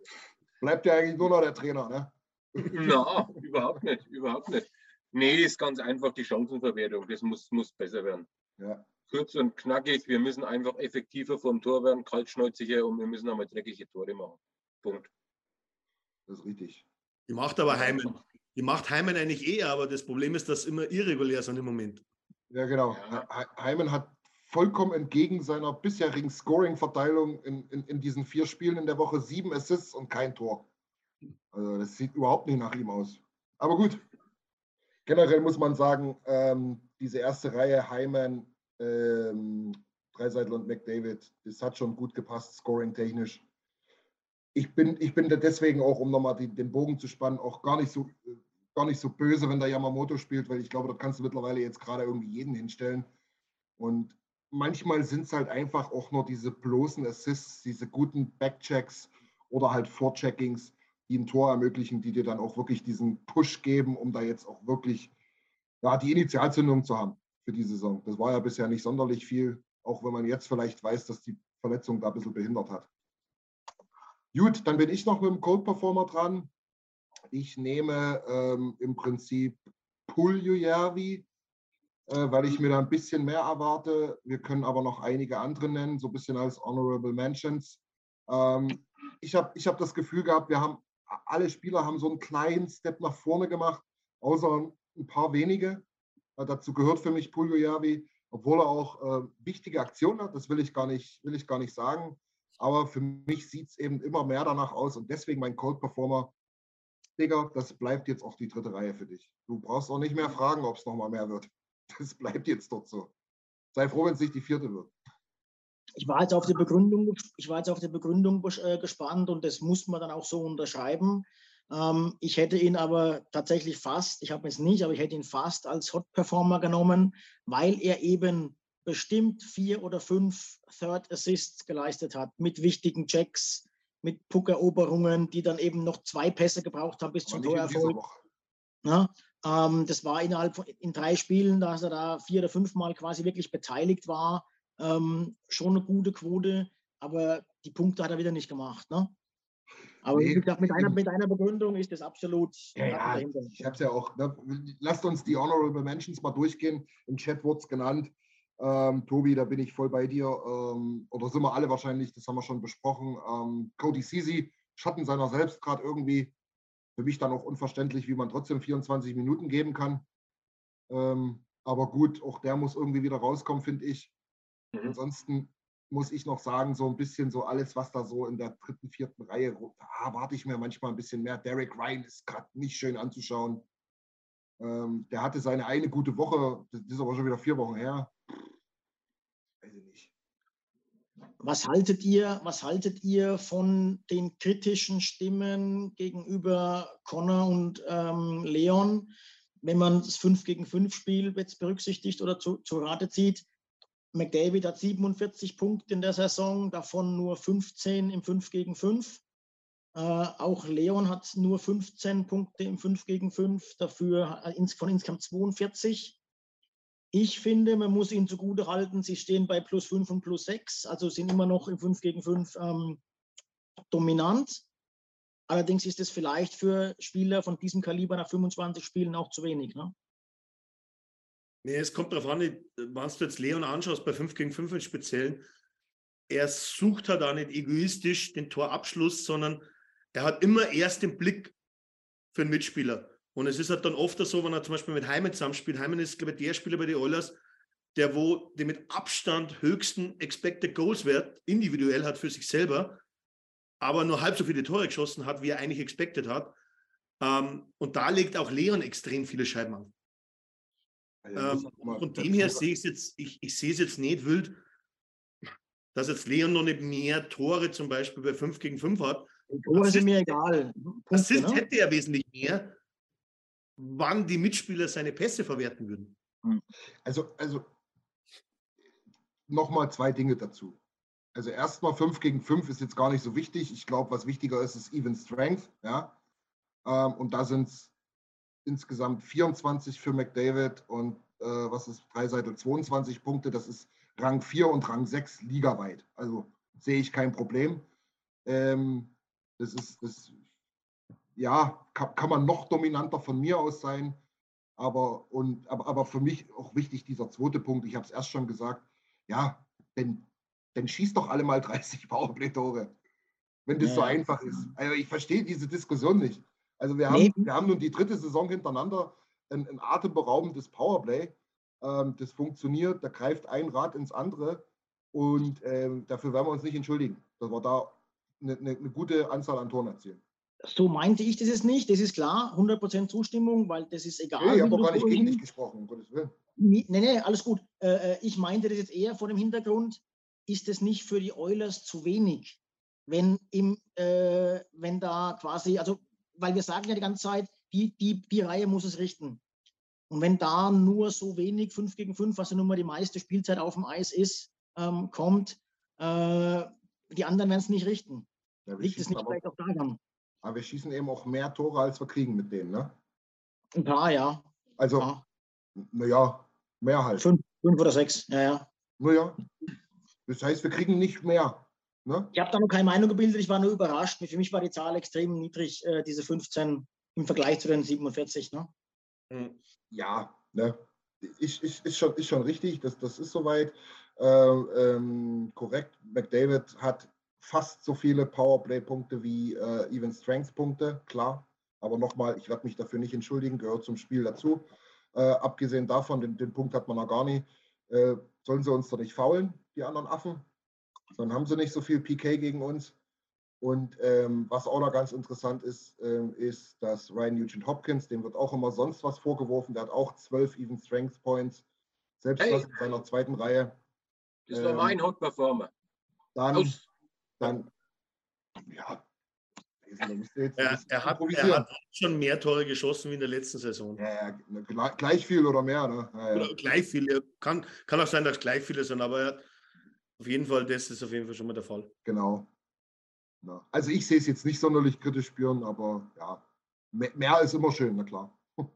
Bleibt ja eigentlich nur noch der Trainer, ne? <laughs> Na, überhaupt nicht, überhaupt nicht. Nee, ist ganz einfach die Chancenverwertung. Das muss, muss besser werden. Ja. Kurz und knackig, wir müssen einfach effektiver vom Tor werden, kaltschnäuziger und wir müssen einmal dreckige Tore machen. Punkt. Das ist richtig. Die macht aber Heimen. Die macht Heimen eigentlich eh, aber das Problem ist, dass immer irregulär sind im Moment. Ja, genau. Ja. Heimen hat vollkommen entgegen seiner bisherigen Scoring-Verteilung in, in, in diesen vier Spielen in der Woche sieben Assists und kein Tor. Also das sieht überhaupt nicht nach ihm aus. Aber gut. Generell muss man sagen, ähm, diese erste Reihe, Hyman, ähm, Dreiseitel und McDavid, das hat schon gut gepasst, scoring-technisch. Ich bin, ich bin deswegen auch, um nochmal den, den Bogen zu spannen, auch gar nicht so gar nicht so böse, wenn der Yamamoto spielt, weil ich glaube, da kannst du mittlerweile jetzt gerade irgendwie jeden hinstellen. Und manchmal sind es halt einfach auch nur diese bloßen Assists, diese guten Backchecks oder halt Vorcheckings, die ein Tor ermöglichen, die dir dann auch wirklich diesen Push geben, um da jetzt auch wirklich ja, die Initialzündung zu haben für die Saison. Das war ja bisher nicht sonderlich viel, auch wenn man jetzt vielleicht weiß, dass die Verletzung da ein bisschen behindert hat. Gut, dann bin ich noch mit dem Code Performer dran. Ich nehme ähm, im Prinzip Puljujärvi, äh, weil ich mir da ein bisschen mehr erwarte. Wir können aber noch einige andere nennen, so ein bisschen als Honorable Mentions. Ähm, ich habe ich hab das Gefühl gehabt, wir haben alle Spieler haben so einen kleinen Step nach vorne gemacht, außer ein paar wenige. Dazu gehört für mich Puljojavi. obwohl er auch äh, wichtige Aktionen hat, das will ich gar nicht, will ich gar nicht sagen. Aber für mich sieht es eben immer mehr danach aus und deswegen mein Cold Performer. Digga, das bleibt jetzt auch die dritte Reihe für dich. Du brauchst auch nicht mehr fragen, ob es nochmal mehr wird. <laughs> Das bleibt jetzt dort so. Sei froh, wenn es nicht die vierte wird. Ich war jetzt auf die Begründung, ich war jetzt auf die Begründung äh, gespannt und das muss man dann auch so unterschreiben. Ähm, ich hätte ihn aber tatsächlich fast, ich habe es nicht, aber ich hätte ihn fast als Hot Performer genommen, weil er eben bestimmt vier oder fünf Third Assists geleistet hat mit wichtigen Checks, mit Puckeroberungen, die dann eben noch zwei Pässe gebraucht haben bis zum Torerfolg. Ja, ähm, das war innerhalb von in drei Spielen, dass er da vier oder fünf Mal quasi wirklich beteiligt war, ähm, schon eine gute Quote, aber die Punkte hat er wieder nicht gemacht. Ne? Aber nee, wie gesagt, mit einer, mit einer Begründung ist das absolut. Ja, ja ich habe es ja auch. Ne? Lasst uns die Honorable Mentions mal durchgehen. Im Chat wurde es genannt. Ähm, Tobi, da bin ich voll bei dir. Ähm, oder sind wir alle wahrscheinlich, das haben wir schon besprochen. Ähm, Cody Sisi, Schatten seiner selbst gerade irgendwie. Für mich dann auch unverständlich, wie man trotzdem 24 Minuten geben kann. Ähm, aber gut, auch der muss irgendwie wieder rauskommen, finde ich. Mhm. Ansonsten muss ich noch sagen, so ein bisschen so alles, was da so in der dritten, vierten Reihe, da warte ich mir manchmal ein bisschen mehr. Derek Ryan ist gerade nicht schön anzuschauen. Ähm, der hatte seine eine gute Woche, das ist aber schon wieder vier Wochen her. Weiß ich nicht. Was haltet ihr, was haltet ihr von den kritischen Stimmen gegenüber Connor und ähm, Leon, wenn man das 5 gegen 5 Spiel jetzt berücksichtigt oder zu, zu Rate zieht? McDavid hat 47 Punkte in der Saison, davon nur 15 im 5 gegen 5. Äh, auch Leon hat nur 15 Punkte im 5 gegen 5, dafür von insgesamt 42. Ich finde, man muss ihnen zugute halten, sie stehen bei plus 5 und plus 6, also sind immer noch im 5 gegen 5 ähm, dominant. Allerdings ist es vielleicht für Spieler von diesem Kaliber nach 25 Spielen auch zu wenig. Ne? Nee, es kommt darauf an, wenn du jetzt Leon anschaust, bei 5 gegen 5 im Speziellen, er sucht halt auch nicht egoistisch den Torabschluss, sondern er hat immer erst den Blick für den Mitspieler. Und es ist halt dann oft so, wenn er zum Beispiel mit Heimen zusammenspielt. Heimen ist, glaube ich, der Spieler bei den Oilers, der wo den mit Abstand höchsten Expected Goals Wert individuell hat für sich selber, aber nur halb so viele Tore geschossen hat, wie er eigentlich expected hat. Ähm, und da legt auch Leon extrem viele Scheiben an. Ähm, von dem her sehe ich es jetzt, ich, ich sehe es jetzt nicht wild, dass jetzt Leon noch nicht mehr Tore zum Beispiel bei 5 gegen 5 hat. Tore sind mir egal. Punkte, Assist ne? hätte er wesentlich mehr, wann die Mitspieler seine Pässe verwerten würden. Hm. Also, also nochmal zwei Dinge dazu. Also erstmal 5 gegen 5 ist jetzt gar nicht so wichtig. Ich glaube, was wichtiger ist, ist Even Strength. Ja? Ähm, und da sind es insgesamt 24 für McDavid und äh, was ist drei Seite 22 Punkte. Das ist Rang 4 und Rang 6 ligaweit. Also sehe ich kein Problem. Ähm, das ist, das, ja, kann, kann, man noch dominanter von mir aus sein. Aber, und, aber, aber für mich auch wichtig dieser zweite Punkt. Ich habe es erst schon gesagt. Ja, denn, denn schießt doch alle mal 30 <laughs> Powerplay-Tore, wenn das ja. so einfach ist. Also ich verstehe diese Diskussion nicht. Also wir haben, nee. wir haben nun die dritte Saison hintereinander ein, ein atemberaubendes Powerplay. Ähm, das funktioniert, da greift ein Rad ins andere und ähm, dafür werden wir uns nicht entschuldigen, dass wir da eine, eine, eine gute Anzahl an Toren erzielen. So meinte ich das jetzt nicht, das ist klar, 100% Zustimmung, weil das ist egal. Nee, ich habe gar nicht gegen dich gesprochen, um Gottes Willen. Nee, nee, alles gut. Äh, äh, ich meinte das jetzt eher vor dem Hintergrund, ist es nicht für die Oilers zu wenig, wenn, im, äh, wenn da quasi, also weil wir sagen ja die ganze Zeit, die, die, die Reihe muss es richten. Und wenn da nur so wenig 5 gegen 5, was ja nun mal die meiste Spielzeit auf dem Eis ist, ähm, kommt, äh, die anderen werden es nicht richten. Ja, Liegt es nicht aber, vielleicht auch daran? Aber wir schießen eben auch mehr Tore, als wir kriegen mit denen, ne? Ein paar, ja. Also, ja. naja, mehr halt. Fünf, fünf oder sechs, ja, ja. Naja, das heißt, wir kriegen nicht mehr. Ne? Ich habe da noch keine Meinung gebildet, ich war nur überrascht. Für mich war die Zahl extrem niedrig, äh, diese 15 im Vergleich zu den 47. Ne? Hm. Ja, ne? Ich, ich, ist, schon, ist schon richtig, das, das ist soweit äh, ähm, korrekt. McDavid hat fast so viele Powerplay-Punkte wie äh, Even Strength-Punkte, klar. Aber nochmal, ich werde mich dafür nicht entschuldigen, gehört zum Spiel dazu. Äh, abgesehen davon, den, den Punkt hat man noch gar nicht. äh, sollen sie uns doch nicht faulen, die anderen Affen. Dann haben sie nicht so viel PK gegen uns. Und ähm, was auch noch ganz interessant ist, ähm, ist, dass Ryan Nugent Hopkins, dem wird auch immer sonst was vorgeworfen, der hat auch zwölf Even Strength Points, selbst hey. in seiner zweiten Reihe. Das war ähm, mein Hot Performer. Dann, dann, ja, Jetzt, er, er, hat, er, hat, schon mehr Tore geschossen wie in der letzten Saison. Ja, ja gleich viel oder mehr. Ne? Ja, oder gleich viel. Kann, kann auch sein, dass gleich viele sind, aber er, auf jeden Fall, das ist auf jeden Fall schon mal der Fall. Genau. Ja. Also ich sehe es jetzt nicht sonderlich kritisch spüren, aber ja, mehr ist immer schön, na klar. <laughs>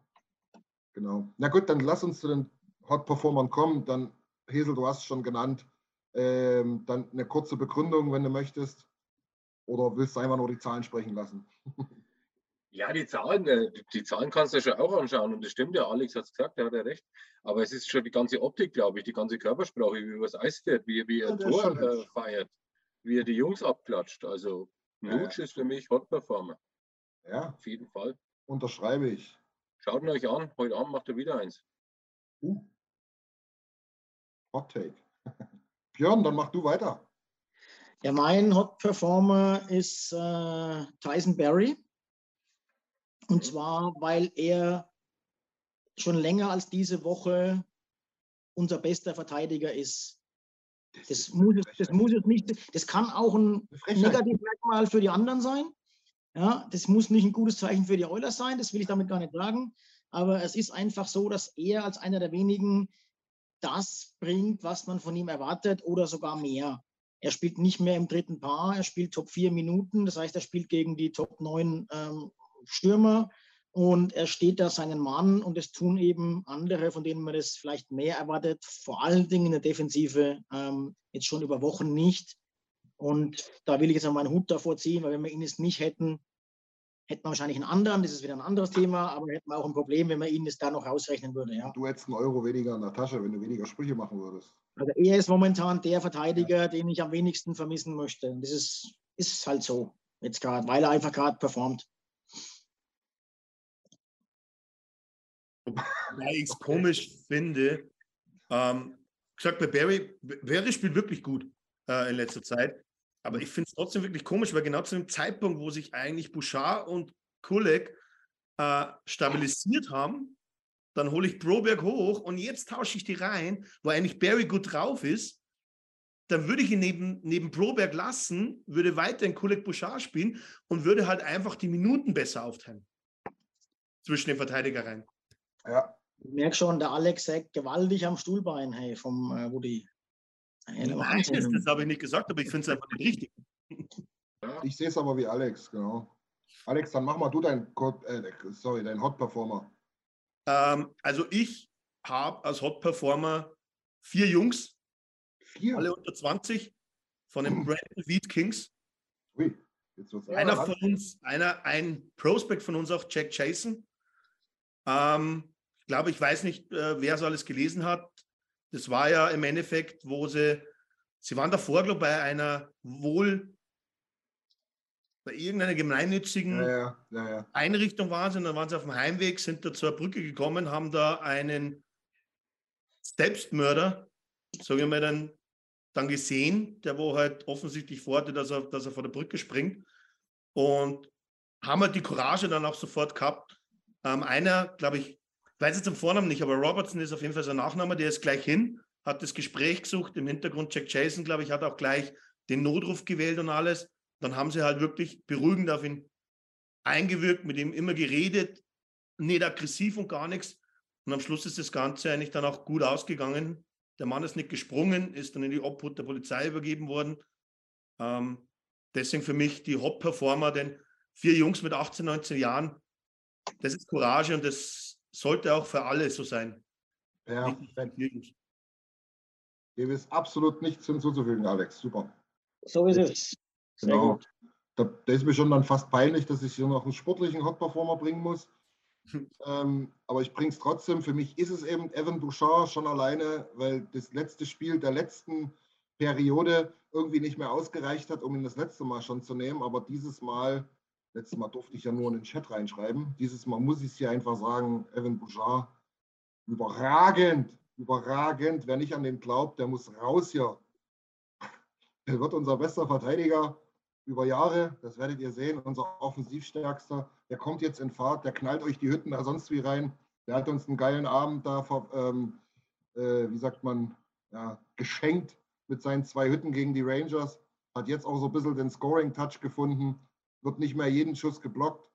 genau. Na gut, dann lass uns zu den Hot Performern kommen. Dann, Hesel, du hast es schon genannt. Ähm, dann eine kurze Begründung, wenn du möchtest. Oder willst du einfach nur die Zahlen sprechen lassen? <laughs> Ja, die Zahlen, äh, die Zahlen kannst du ja schon auch anschauen. Und das stimmt ja, Alex hat es gesagt, da hat er recht. Aber es ist schon die ganze Optik, glaube ich, die ganze Körpersprache, wie er übers Eis fährt, wie, wie er ja, Tor äh, feiert wie er die Jungs abklatscht. Also Nutsch ja. ist für mich Hot Performer. Ja. Auf jeden Fall. Unterschreibe ich. Schaut ihn euch an. Heute Abend macht er wieder eins. Uh. Hot Take. <laughs> Björn, dann mach du weiter. Ja, mein Hot Performer ist äh, Tyson Berry. Und zwar, weil er schon länger als diese Woche unser bester Verteidiger ist. Das muss, das muss es nicht, das kann auch ein Negativmerkmal für die anderen sein. Ja, das muss nicht ein gutes Zeichen für die Oilers sein, das will ich damit gar nicht sagen. Aber es ist einfach so, dass er als einer der wenigen das bringt, was man von ihm erwartet oder sogar mehr. Er spielt nicht mehr im dritten Paar, er spielt Top 4 Minuten, das heißt, er spielt gegen die Top 9 ähm, Stürmer und er steht da seinen Mann und es tun eben andere, von denen man das vielleicht mehr erwartet, vor allen Dingen in der Defensive, ähm, jetzt schon über Wochen nicht. Und da will ich jetzt auch meinen Hut davor ziehen, weil wenn wir ihn jetzt nicht hätten, hätten wir wahrscheinlich einen anderen, das ist wieder ein anderes Thema, aber hätten wir auch ein Problem, wenn man ihn jetzt da noch rausrechnen würde. Ja. Du hättest einen Euro weniger in der Tasche, wenn du weniger Sprüche machen würdest. Also er ist momentan der Verteidiger, ja. den ich am wenigsten vermissen möchte. Und das ist, ist halt so jetzt gerade, weil er einfach gerade performt. Weil ich es komisch finde. Ähm, gesagt, bei Barry, Barry spielt wirklich gut äh, in letzter Zeit. Aber ich finde es trotzdem wirklich komisch, weil genau zu dem Zeitpunkt, wo sich eigentlich Bouchard und Kulek äh, stabilisiert haben, dann hole ich Broberg hoch und jetzt tausche ich die rein, wo eigentlich Barry gut drauf ist. Dann würde ich ihn neben, neben Broberg lassen, würde weiter in Kulek Bouchard spielen und würde halt einfach die Minuten besser aufteilen zwischen den Verteidigereien. Ja. Ich merke schon, der Alex sägt gewaltig am Stuhlbein, hey, vom äh, Rudi. Nein, das, das habe ich nicht gesagt, aber ich finde es einfach nicht richtig. Ich sehe es aber wie Alex, genau. Alex, dann mach mal du dein, äh, sorry, dein Hot Performer. Ähm, also ich habe als Hot Performer vier Jungs, vier? alle unter 20, von den Brandon Wheat Kings. Ui, einer von uns, einer, ein Prospect von uns auch, Jack Jason. Ähm, ich glaube, ich weiß nicht, äh, wer es alles gelesen hat. Das war ja im Endeffekt, wo sie, sie waren davor, glaube ich, bei einer wohl, bei irgendeiner gemeinnützigen ja, ja, ja, Einrichtung waren sie und dann waren sie auf dem Heimweg, sind da zur Brücke gekommen, haben da einen Selbstmörder, sagen wir mal, dann, dann gesehen, der wo halt offensichtlich vorhatte, dass er, dass er vor der Brücke springt und haben halt die Courage dann auch sofort gehabt, ähm, einer, glaube ich, weiß jetzt im Vornamen nicht, aber Robertson ist auf jeden Fall sein Nachname, der ist gleich hin, hat das Gespräch gesucht. Im Hintergrund Jack Jason, glaube ich, hat auch gleich den Notruf gewählt und alles. Dann haben sie halt wirklich beruhigend auf ihn eingewirkt, mit ihm immer geredet, nicht aggressiv und gar nichts. Und am Schluss ist das Ganze eigentlich dann auch gut ausgegangen. Der Mann ist nicht gesprungen, ist dann in die Obhut der Polizei übergeben worden. Ähm, deswegen für mich die Hop-Performer, denn vier Jungs mit 18, 19 Jahren, das ist Courage und das sollte auch für alle so sein. Ja, dem ist absolut nichts hinzuzufügen, Alex. Super. So ist es. Sehr genau. gut. Da, da, ist mir schon dann fast peinlich, dass ich hier noch einen sportlichen Hot-Performer bringen muss. ähm, aber ich bringe es trotzdem. Für mich ist es eben Evan Bouchard schon alleine, weil das letzte Spiel der letzten Periode irgendwie nicht mehr ausgereicht hat, um ihn das letzte Mal schon zu nehmen. Aber dieses Mal Letztes Mal durfte ich ja nur in den Chat reinschreiben. Dieses Mal muss ich es hier einfach sagen, Evan Bouchard, überragend, überragend. Wer nicht an den glaubt, der muss raus hier. Der wird unser bester Verteidiger über Jahre. Das werdet ihr sehen. Unser offensivstärkster. Der kommt jetzt in Fahrt. Der knallt euch die Hütten da sonst wie rein. Der hat uns einen geilen Abend da, ähm, äh, wie sagt man, ja, geschenkt mit seinen zwei Hütten gegen die Rangers. Hat jetzt auch so ein bisschen den Scoring-Touch gefunden. Wird nicht mehr jeden Schuss geblockt.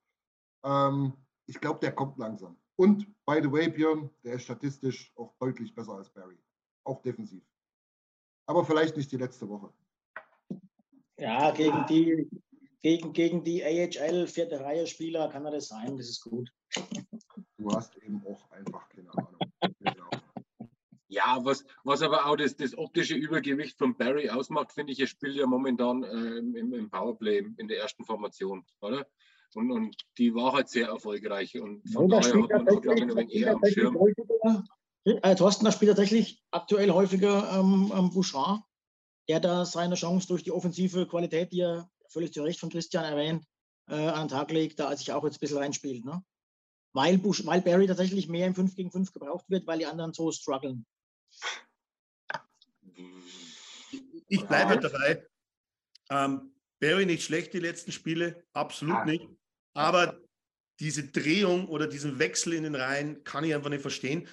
Ähm, ich glaube, der kommt langsam. Und by the way, Björn, der ist statistisch auch deutlich besser als Barry. Auch defensiv. Aber vielleicht nicht die letzte Woche. Ja, gegen die, gegen, gegen die AHL vierte Reihe Spieler kann er das sein. Das ist gut. Du hast eben auch einfach keine Ahnung. Ja, was, was aber auch das, das optische Übergewicht von Barry ausmacht, finde ich, er spielt ja momentan äh, im, im Powerplay in der ersten Formation, oder? Und, und die war halt sehr erfolgreich. Und von ja, daher hat man das, glaube ich, ein wenig eher am Schirm. Häufiger, äh, Thorsten, da spielt tatsächlich aktuell häufiger ähm, Bouchard, der da seine Chance durch die offensive Qualität, die er völlig zu Recht von Christian erwähnt, äh, an den Tag legt, da sich auch jetzt ein bisschen reinspielt. Ne? Weil, Bush, weil Barry tatsächlich mehr im 5 gegen 5 gebraucht wird, weil die anderen so strugglen. Ich bleibe dabei. Ähm, Barry nicht schlecht die letzten Spiele, absolut ah. nicht. Aber diese Drehung oder diesen Wechsel in den Reihen kann ich einfach nicht verstehen,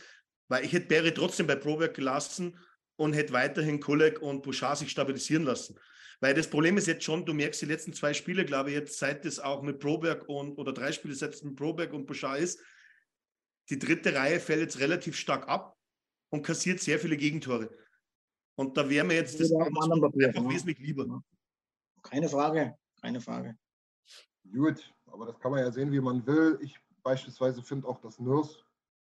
weil ich hätte Barry trotzdem bei Prowerk gelassen und hätte weiterhin Kulek und Bouchard sich stabilisieren lassen. Weil das Problem ist jetzt schon, du merkst die letzten zwei Spiele, glaube ich, jetzt seit es auch mit Proberg und oder drei Spiele seit es mit Proberg und Bouchard ist, die dritte Reihe fällt jetzt relativ stark ab und kassiert sehr viele Gegentore. Und da wäre mir jetzt das einfach ja. wesentlich lieber. Keine Frage, keine Frage. Gut, aber das kann man ja sehen, wie man will. Ich beispielsweise finde auch, dass Nurse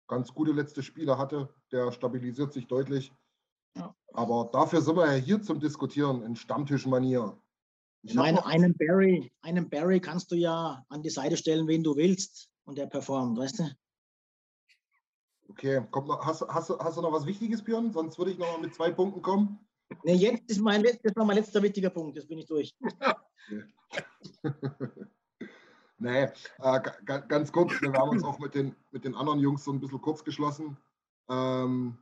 ganz gute letzte Spiele hatte. Der stabilisiert sich deutlich. Ja. Aber dafür sind wir ja hier zum Diskutieren in Stammtischmanier. Ich meine, einen Barry, einen Barry kannst du ja an die Seite stellen, wen du willst, und der performt, weißt du? Okay, kommt noch, hast, hast, hast du noch was Wichtiges, Björn? Sonst würde ich noch mal mit zwei Punkten kommen. Nee, jetzt ist mein, das war mein letzter wichtiger Punkt, jetzt bin ich durch. <laughs> nee, äh, ganz kurz, wir haben uns auch mit den, mit den anderen Jungs so ein bisschen kurz geschlossen. Ähm,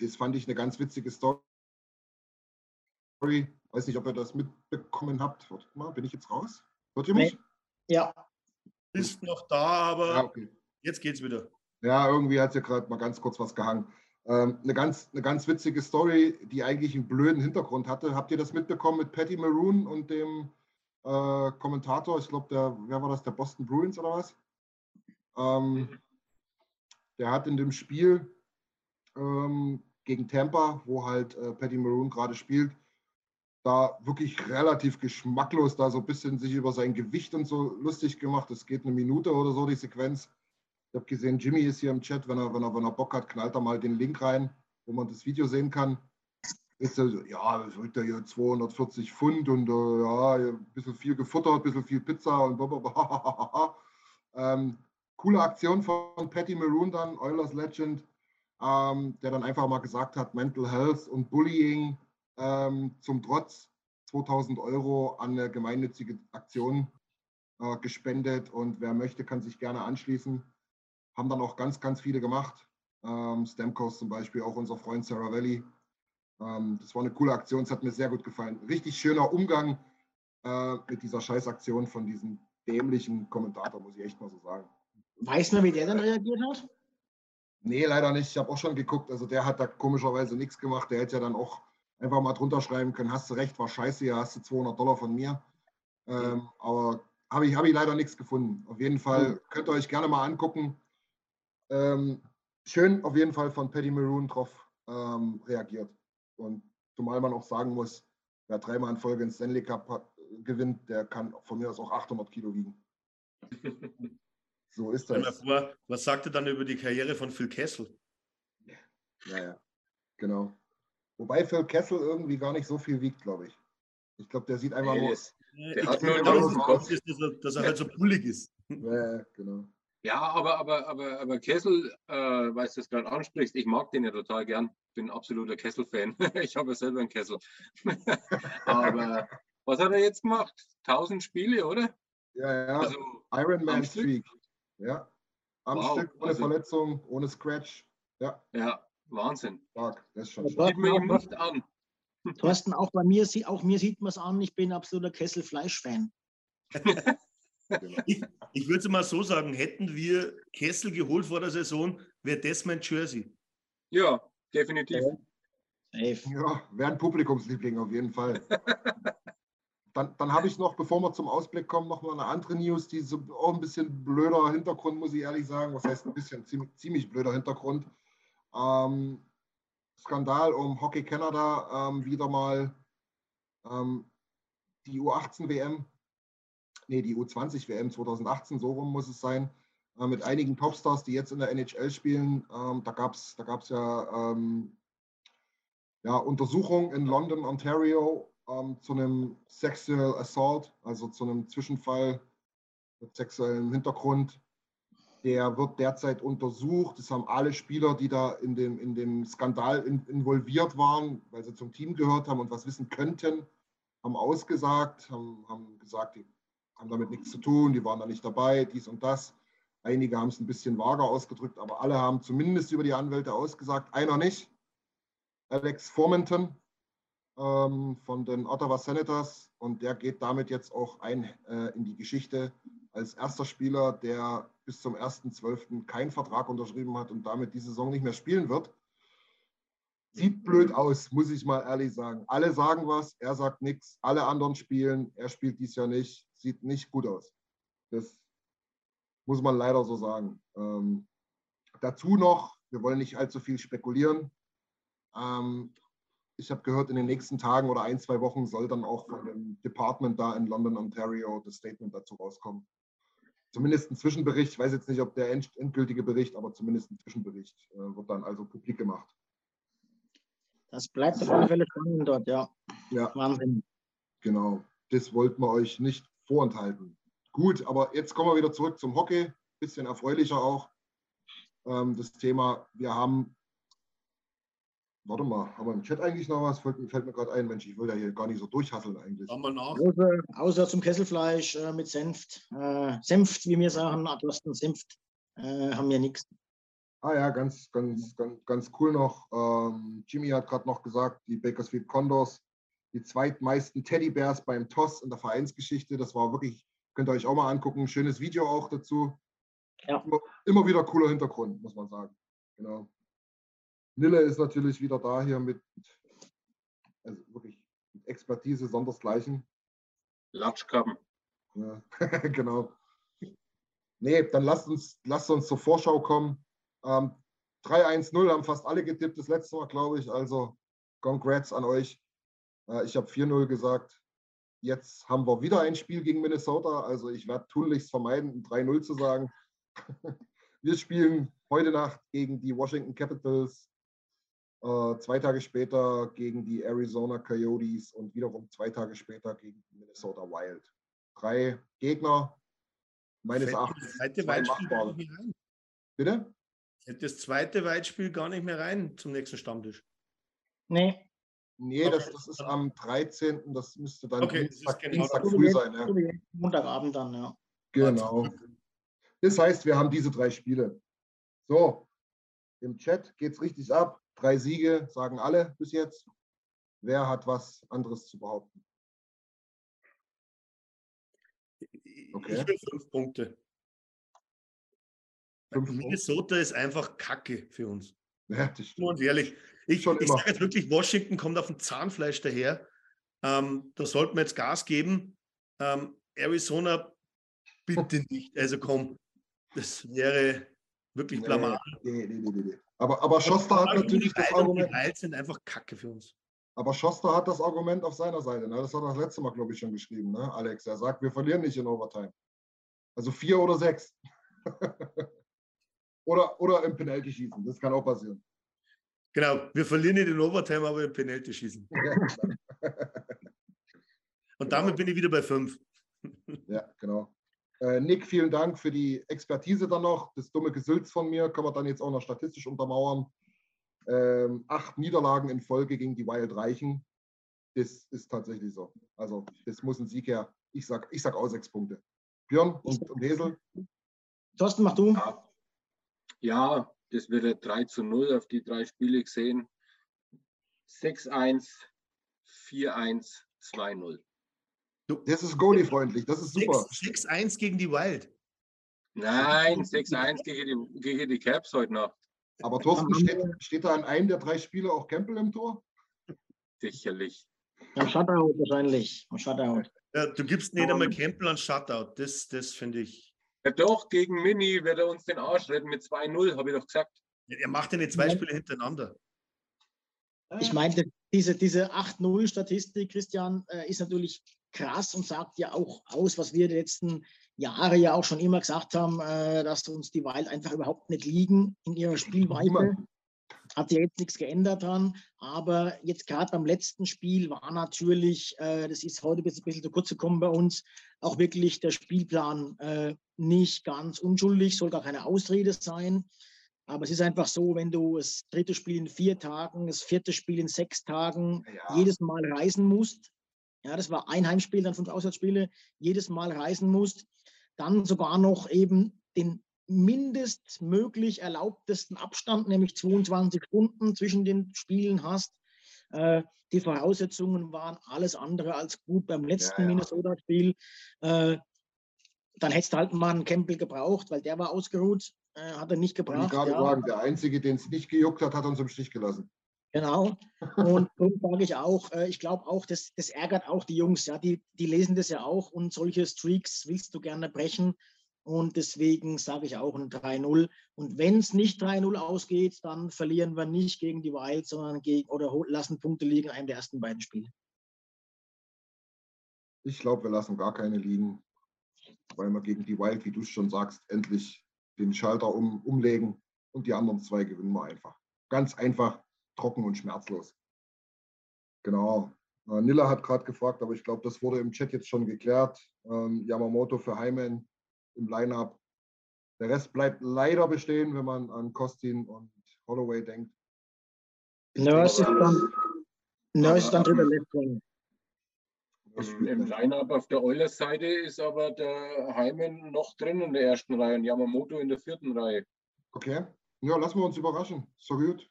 das fand ich eine ganz witzige Story. Weiß nicht, ob ihr das mitbekommen habt. Warte mal, bin ich jetzt raus? Hört ihr mich? Ja. Ist noch da, aber ja, okay. jetzt geht's wieder. Ja, irgendwie hat sie gerade mal ganz kurz was gehangen. Ähm, eine, ganz, eine ganz witzige Story, die eigentlich einen blöden Hintergrund hatte. Habt ihr das mitbekommen mit Patty Maroon und dem äh, Kommentator? Ich glaube, der, wer war das? Der Boston Bruins oder was? Ähm, mhm. der hat in dem Spiel ähm, gegen Tampa, wo halt äh, Patty Maroon gerade spielt, da wirklich relativ geschmacklos da so ein bisschen sich über sein Gewicht und so lustig gemacht. Es geht eine Minute oder so, die Sequenz. Ich habe gesehen, Jimmy ist hier im Chat. Wenn er, wenn, er, wenn er Bock hat, knallt er mal den Link rein, wo man das Video sehen kann. Er, ja, wiegt er hier 240 Pfund und äh, ja, ein bisschen viel gefuttert, ein bisschen viel Pizza und <laughs> ähm, coole Aktion von Patty Maroon dann, Oilers Legend, ähm, der dann einfach mal gesagt hat, Mental Health und Bullying ähm, zum Trotz 2000 Euro an eine gemeinnützige Aktion äh, gespendet und wer möchte, kann sich gerne anschließen haben dann auch ganz, ganz viele gemacht. Ähm, Stamkos zum Beispiel, auch unser Freund Sarah Valley. Ähm, das war eine coole Aktion, es hat mir sehr gut gefallen. Richtig schöner Umgang äh, mit dieser Scheißaktion von diesem dämlichen Kommentator, muss ich echt mal so sagen. Weiß man, wie der dann reagiert hat? Nee, leider nicht. Ich habe auch schon geguckt. Also der hat da komischerweise nichts gemacht. Der hätte ja dann auch einfach mal drunter schreiben können, hast du recht, war scheiße, ja, hast du 200 Dollar von mir. Ähm, aber habe ich, hab ich leider nichts gefunden. Auf jeden Fall mhm. könnt ihr euch gerne mal angucken. Ähm, schön auf jeden Fall von Paddy Maroon drauf ähm, reagiert. Und zumal man auch sagen muss, wer dreimal in Folge den Stanley Cup hat, gewinnt, der kann von mir aus auch 800 Kilo wiegen. <laughs> so ist das. Vor, was sagt er dann über die Karriere von Phil Kessel? Ja, ja, genau. Wobei Phil Kessel irgendwie gar nicht so viel wiegt, glaube ich. Ich glaube, der sieht einfach nur. Der ich hat nur einen Kopf, dass er, dass er halt so bullig ist. <laughs> Ja, genau. Ja, aber, aber, aber, aber Kessel, äh, weil du es gerade ansprichst, ich mag den ja total gern. Bin absoluter Kessel-Fan. <laughs> ich habe ja selber einen Kessel. <laughs> aber was hat er jetzt gemacht? 1000 Spiele, oder? Ja, ja. Also, Ironman Streak. Ja. Am wow, Stück, ohne also, Verletzung, ohne Scratch. Ja. Ja, Wahnsinn. Stark, das ist schon stark. Sieht man ihm nicht an. Thorsten, auch bei mir, auch mir sieht man es an, ich bin absoluter Kessel-Fleisch-Fan. <laughs> ich, ich würde es mal so sagen, hätten wir Kessel geholt vor der Saison, wäre das mein Jersey. Ja, definitiv. Ja, wäre ein Publikumsliebling auf jeden Fall. <laughs> dann dann habe ich noch, bevor wir zum Ausblick kommen, noch mal eine andere News, die so auch ein bisschen blöder Hintergrund, muss ich ehrlich sagen. Was heißt ein bisschen? Ziemlich, ziemlich blöder Hintergrund. Ähm, Skandal um Hockey Canada ähm, wieder mal ähm, die U18 WM, nee, die U20 WM 2018, so rum muss es sein, äh, mit einigen Topstars, die jetzt in der NHL spielen. Ähm, da gab es da gab's ja, ähm, ja Untersuchungen in London, Ontario ähm, zu einem Sexual Assault, also zu einem Zwischenfall mit sexuellem Hintergrund der wird derzeit untersucht. Das haben alle Spieler, die da in dem, in dem Skandal in, involviert waren, weil sie zum Team gehört haben und was wissen könnten, haben ausgesagt, haben, haben gesagt, die haben damit nichts zu tun, die waren da nicht dabei, dies und das. Einige haben es ein bisschen vager ausgedrückt, aber alle haben zumindest über die Anwälte ausgesagt. Einer nicht. Alex Formenton ähm, von den Ottawa Senators und der geht damit jetzt auch ein äh, in die Geschichte als erster Spieler, der bis zum 1.12. keinen Vertrag unterschrieben hat und damit die Saison nicht mehr spielen wird. Sieht blöd aus, muss ich mal ehrlich sagen. Alle sagen was, er sagt nichts, alle anderen spielen, er spielt dies Jahr nicht, sieht nicht gut aus. Das muss man leider so sagen. Ähm, dazu noch, wir wollen nicht allzu viel spekulieren. Ähm, ich habe gehört, in den nächsten Tagen oder ein, zwei Wochen soll dann auch von dem Department da in London, Ontario, das Statement dazu rauskommen zumindest ein Zwischenbericht, ich weiß jetzt nicht, ob der endgültige Bericht, aber zumindest ein Zwischenbericht äh, wird dann also publik gemacht. Das bleibt auf alle Fälle spannend dort, ja. Ja. Wahnsinn. Genau. Das wollten wir euch nicht vorenthalten. Gut, aber jetzt kommen wir wieder zurück zum Hockey. Bisschen erfreulicher auch. Ähm, das Thema, wir haben Warte mal, haben wir im Chat eigentlich noch was? Fällt, fällt mir gerade ein, Mensch, ich will ja hier gar nicht so durchhasseln eigentlich. Haben wir nach. Außer, außer zum Kesselfleisch äh, mit Senft. Äh, Senft, wie wir sagen, Atlasten Senft, äh, haben wir nichts. Ah ja, ganz, ganz, ganz, ganz cool noch. Ähm, Jimmy hat gerade noch gesagt, die Bakersfield Condors, die zweitmeisten Teddybärs beim TOS in der Vereinsgeschichte. Das war wirklich, könnt ihr euch auch mal angucken. Schönes Video auch dazu. Ja. Immer, immer wieder cooler Hintergrund, muss man sagen. Genau. Nille ist natürlich wieder da hier mit, also wirklich mit Expertise sondersgleichen. Latschkappen. Ja, <laughs> genau. Nee, dann lasst uns, lasst uns zur Vorschau kommen. Ähm, 3-1-0 haben fast alle getippt, das letzte Mal, glaube ich. Also, congrats an euch. Äh, ich habe 4-0 gesagt. Jetzt haben wir wieder ein Spiel gegen Minnesota. Also, ich werde tunlichst vermeiden, 3-0 zu sagen. <laughs> wir spielen heute Nacht gegen die Washington Capitals. Äh, zwei Tage später gegen die Arizona Coyotes und wiederum zwei Tage später gegen die Minnesota Wild. Drei Gegner, meines Erachtens. Das zweite Weitspiel gar nicht mehr rein. Bitte? Das zweite Weitspiel gar nicht mehr rein zum nächsten Stammtisch. Nee. Nee, das, das ist am 13. Das müsste dann okay, Dienstag, genau Dienstag früh sein. Ja. Montagabend dann, ja. Genau. Das heißt, wir haben diese drei Spiele. So, im Chat geht es richtig ab. Drei Siege sagen alle bis jetzt. Wer hat was anderes zu behaupten? Okay. Ich will fünf Punkte. Fünf Minnesota ist einfach Kacke für uns. Ja, das stimmt. Und ehrlich, ich, ich sage jetzt wirklich, Washington kommt auf dem Zahnfleisch daher. Ähm, da sollten wir jetzt Gas geben. Ähm, Arizona bitte <laughs> nicht. Also komm, das wäre wirklich blamabel. Nee, nee, nee, nee. Aber, aber Schoster hat natürlich das Argument. Die sind einfach Kacke für uns. Aber Schoster hat das Argument auf seiner Seite. Ne? Das hat er das letzte Mal, glaube ich, schon geschrieben, ne? Alex. Er sagt, wir verlieren nicht in Overtime. Also vier oder sechs. <laughs> oder, oder im Penalty schießen. Das kann auch passieren. Genau, wir verlieren nicht in Overtime, aber im Penalty schießen. <laughs> Und damit bin ich wieder bei fünf. ja, genau. Äh, Nick, vielen Dank für die Expertise dann noch. Das dumme Gesülz von mir kann man dann jetzt auch noch statistisch untermauern. Ähm, acht Niederlagen in Folge gegen die Wild reichen. Das ist tatsächlich so. Also, das muss ein Sieg her. Ich sag, ich sag auch sechs Punkte. Björn und, und Hesel. Thorsten, mach du. Ja. ja, Das wird ein 3 zu 0 auf die drei Spiele gesehen. 6-1, 4-1, 2-0. Das ist Goalie-freundlich, das ist super. 6-1 gegen die Wild. Nein, 6-1 gegen die, gegen die Caps heute Nacht. Aber Thorsten, steht, steht da an einem der drei Spiele auch Campbell im Tor? Sicherlich. Am Shutout wahrscheinlich. Am Shutout. Ja, du gibst nicht einmal Campbell an Shutout. Das, das finde ich. Ja, doch, gegen Mini wird er uns den Arsch retten mit 2-0, habe ich doch gesagt. Ja, er macht ja nicht zwei Spiele hintereinander. Ich meine, diese, diese 8-0-Statistik, Christian, äh, ist natürlich krass und sagt ja auch aus, was wir die letzten Jahre ja auch schon immer gesagt haben, äh, dass uns die Wild einfach überhaupt nicht liegen in ihrer Spielweise. Hat sich jetzt nichts geändert dran. Aber jetzt gerade beim letzten Spiel war natürlich, äh, das ist heute ein bisschen zu kurz gekommen bei uns, auch wirklich der Spielplan äh, nicht ganz unschuldig, soll gar keine Ausrede sein. Aber es ist einfach so, wenn du das dritte Spiel in vier Tagen, das vierte Spiel in sechs Tagen ja. jedes Mal reisen musst, ja, das war ein Heimspiel, dann fünf Auswärtsspiele, jedes Mal reisen musst, dann sogar noch eben den mindestmöglich erlaubtesten Abstand, nämlich 22 Stunden zwischen den Spielen hast. Äh, die Voraussetzungen waren alles andere als gut beim letzten ja, ja. Minnesota-Spiel. Äh, dann hättest du halt mal einen Campbell gebraucht, weil der war ausgeruht, äh, hat er nicht gebracht. Ich gerade ja. sagen, der Einzige, den es nicht gejuckt hat, hat uns im Stich gelassen. Genau. Und <laughs> darum sage ich auch, äh, ich glaube auch, das, das ärgert auch die Jungs, ja, die, die lesen das ja auch und solche Streaks willst du gerne brechen. Und deswegen sage ich auch ein 3-0. Und wenn es nicht 3-0 ausgeht, dann verlieren wir nicht gegen die Wild, sondern gegen oder lassen Punkte liegen in einem der ersten beiden Spiele. Ich glaube, wir lassen gar keine liegen, weil wir gegen die Wild, wie du schon sagst, endlich den Schalter um, umlegen und die anderen zwei gewinnen wir einfach. Ganz einfach, trocken und schmerzlos. Genau. Äh, Nilla hat gerade gefragt, aber ich glaube, das wurde im Chat jetzt schon geklärt. Ähm, Yamamoto für Heimen im Lineup. Der Rest bleibt leider bestehen, wenn man an Kostin und Holloway denkt. Nurse ist dann, Nurse dann drüber Im, Im Lineup auf der Oilers-Seite ist aber der Heimen noch drin in der ersten Reihe und Yamamoto in der vierten Reihe. Okay. Ja, lassen wir uns überraschen. So gut.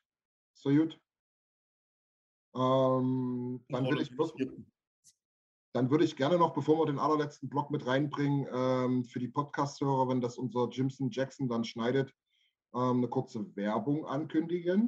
So gut. Ähm, dann würde ich bloß, dann würde ich gerne noch, bevor wir den allerletzten Block mit reinbringen, ähm, für die Podcast-Hörer, wenn das unser Jimson Jackson dann schneidet, ähm, eine kurze Werbung ankündigen.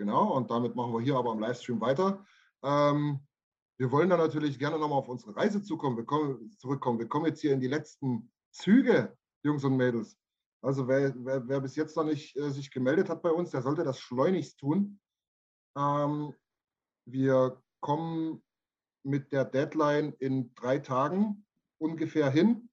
Genau, und damit machen wir hier aber im Livestream weiter. Ähm, Wir wollen da natürlich gerne nochmal auf unsere Reise zukommen. Wir kommen, zurückkommen. Wir kommen jetzt hier in die letzten Züge, Jungs und Mädels. Also wer, wer, wer bis jetzt noch nicht äh, sich gemeldet hat bei uns, der sollte das schleunigst tun. Ähm, wir kommen mit der Deadline in drei Tagen ungefähr hin.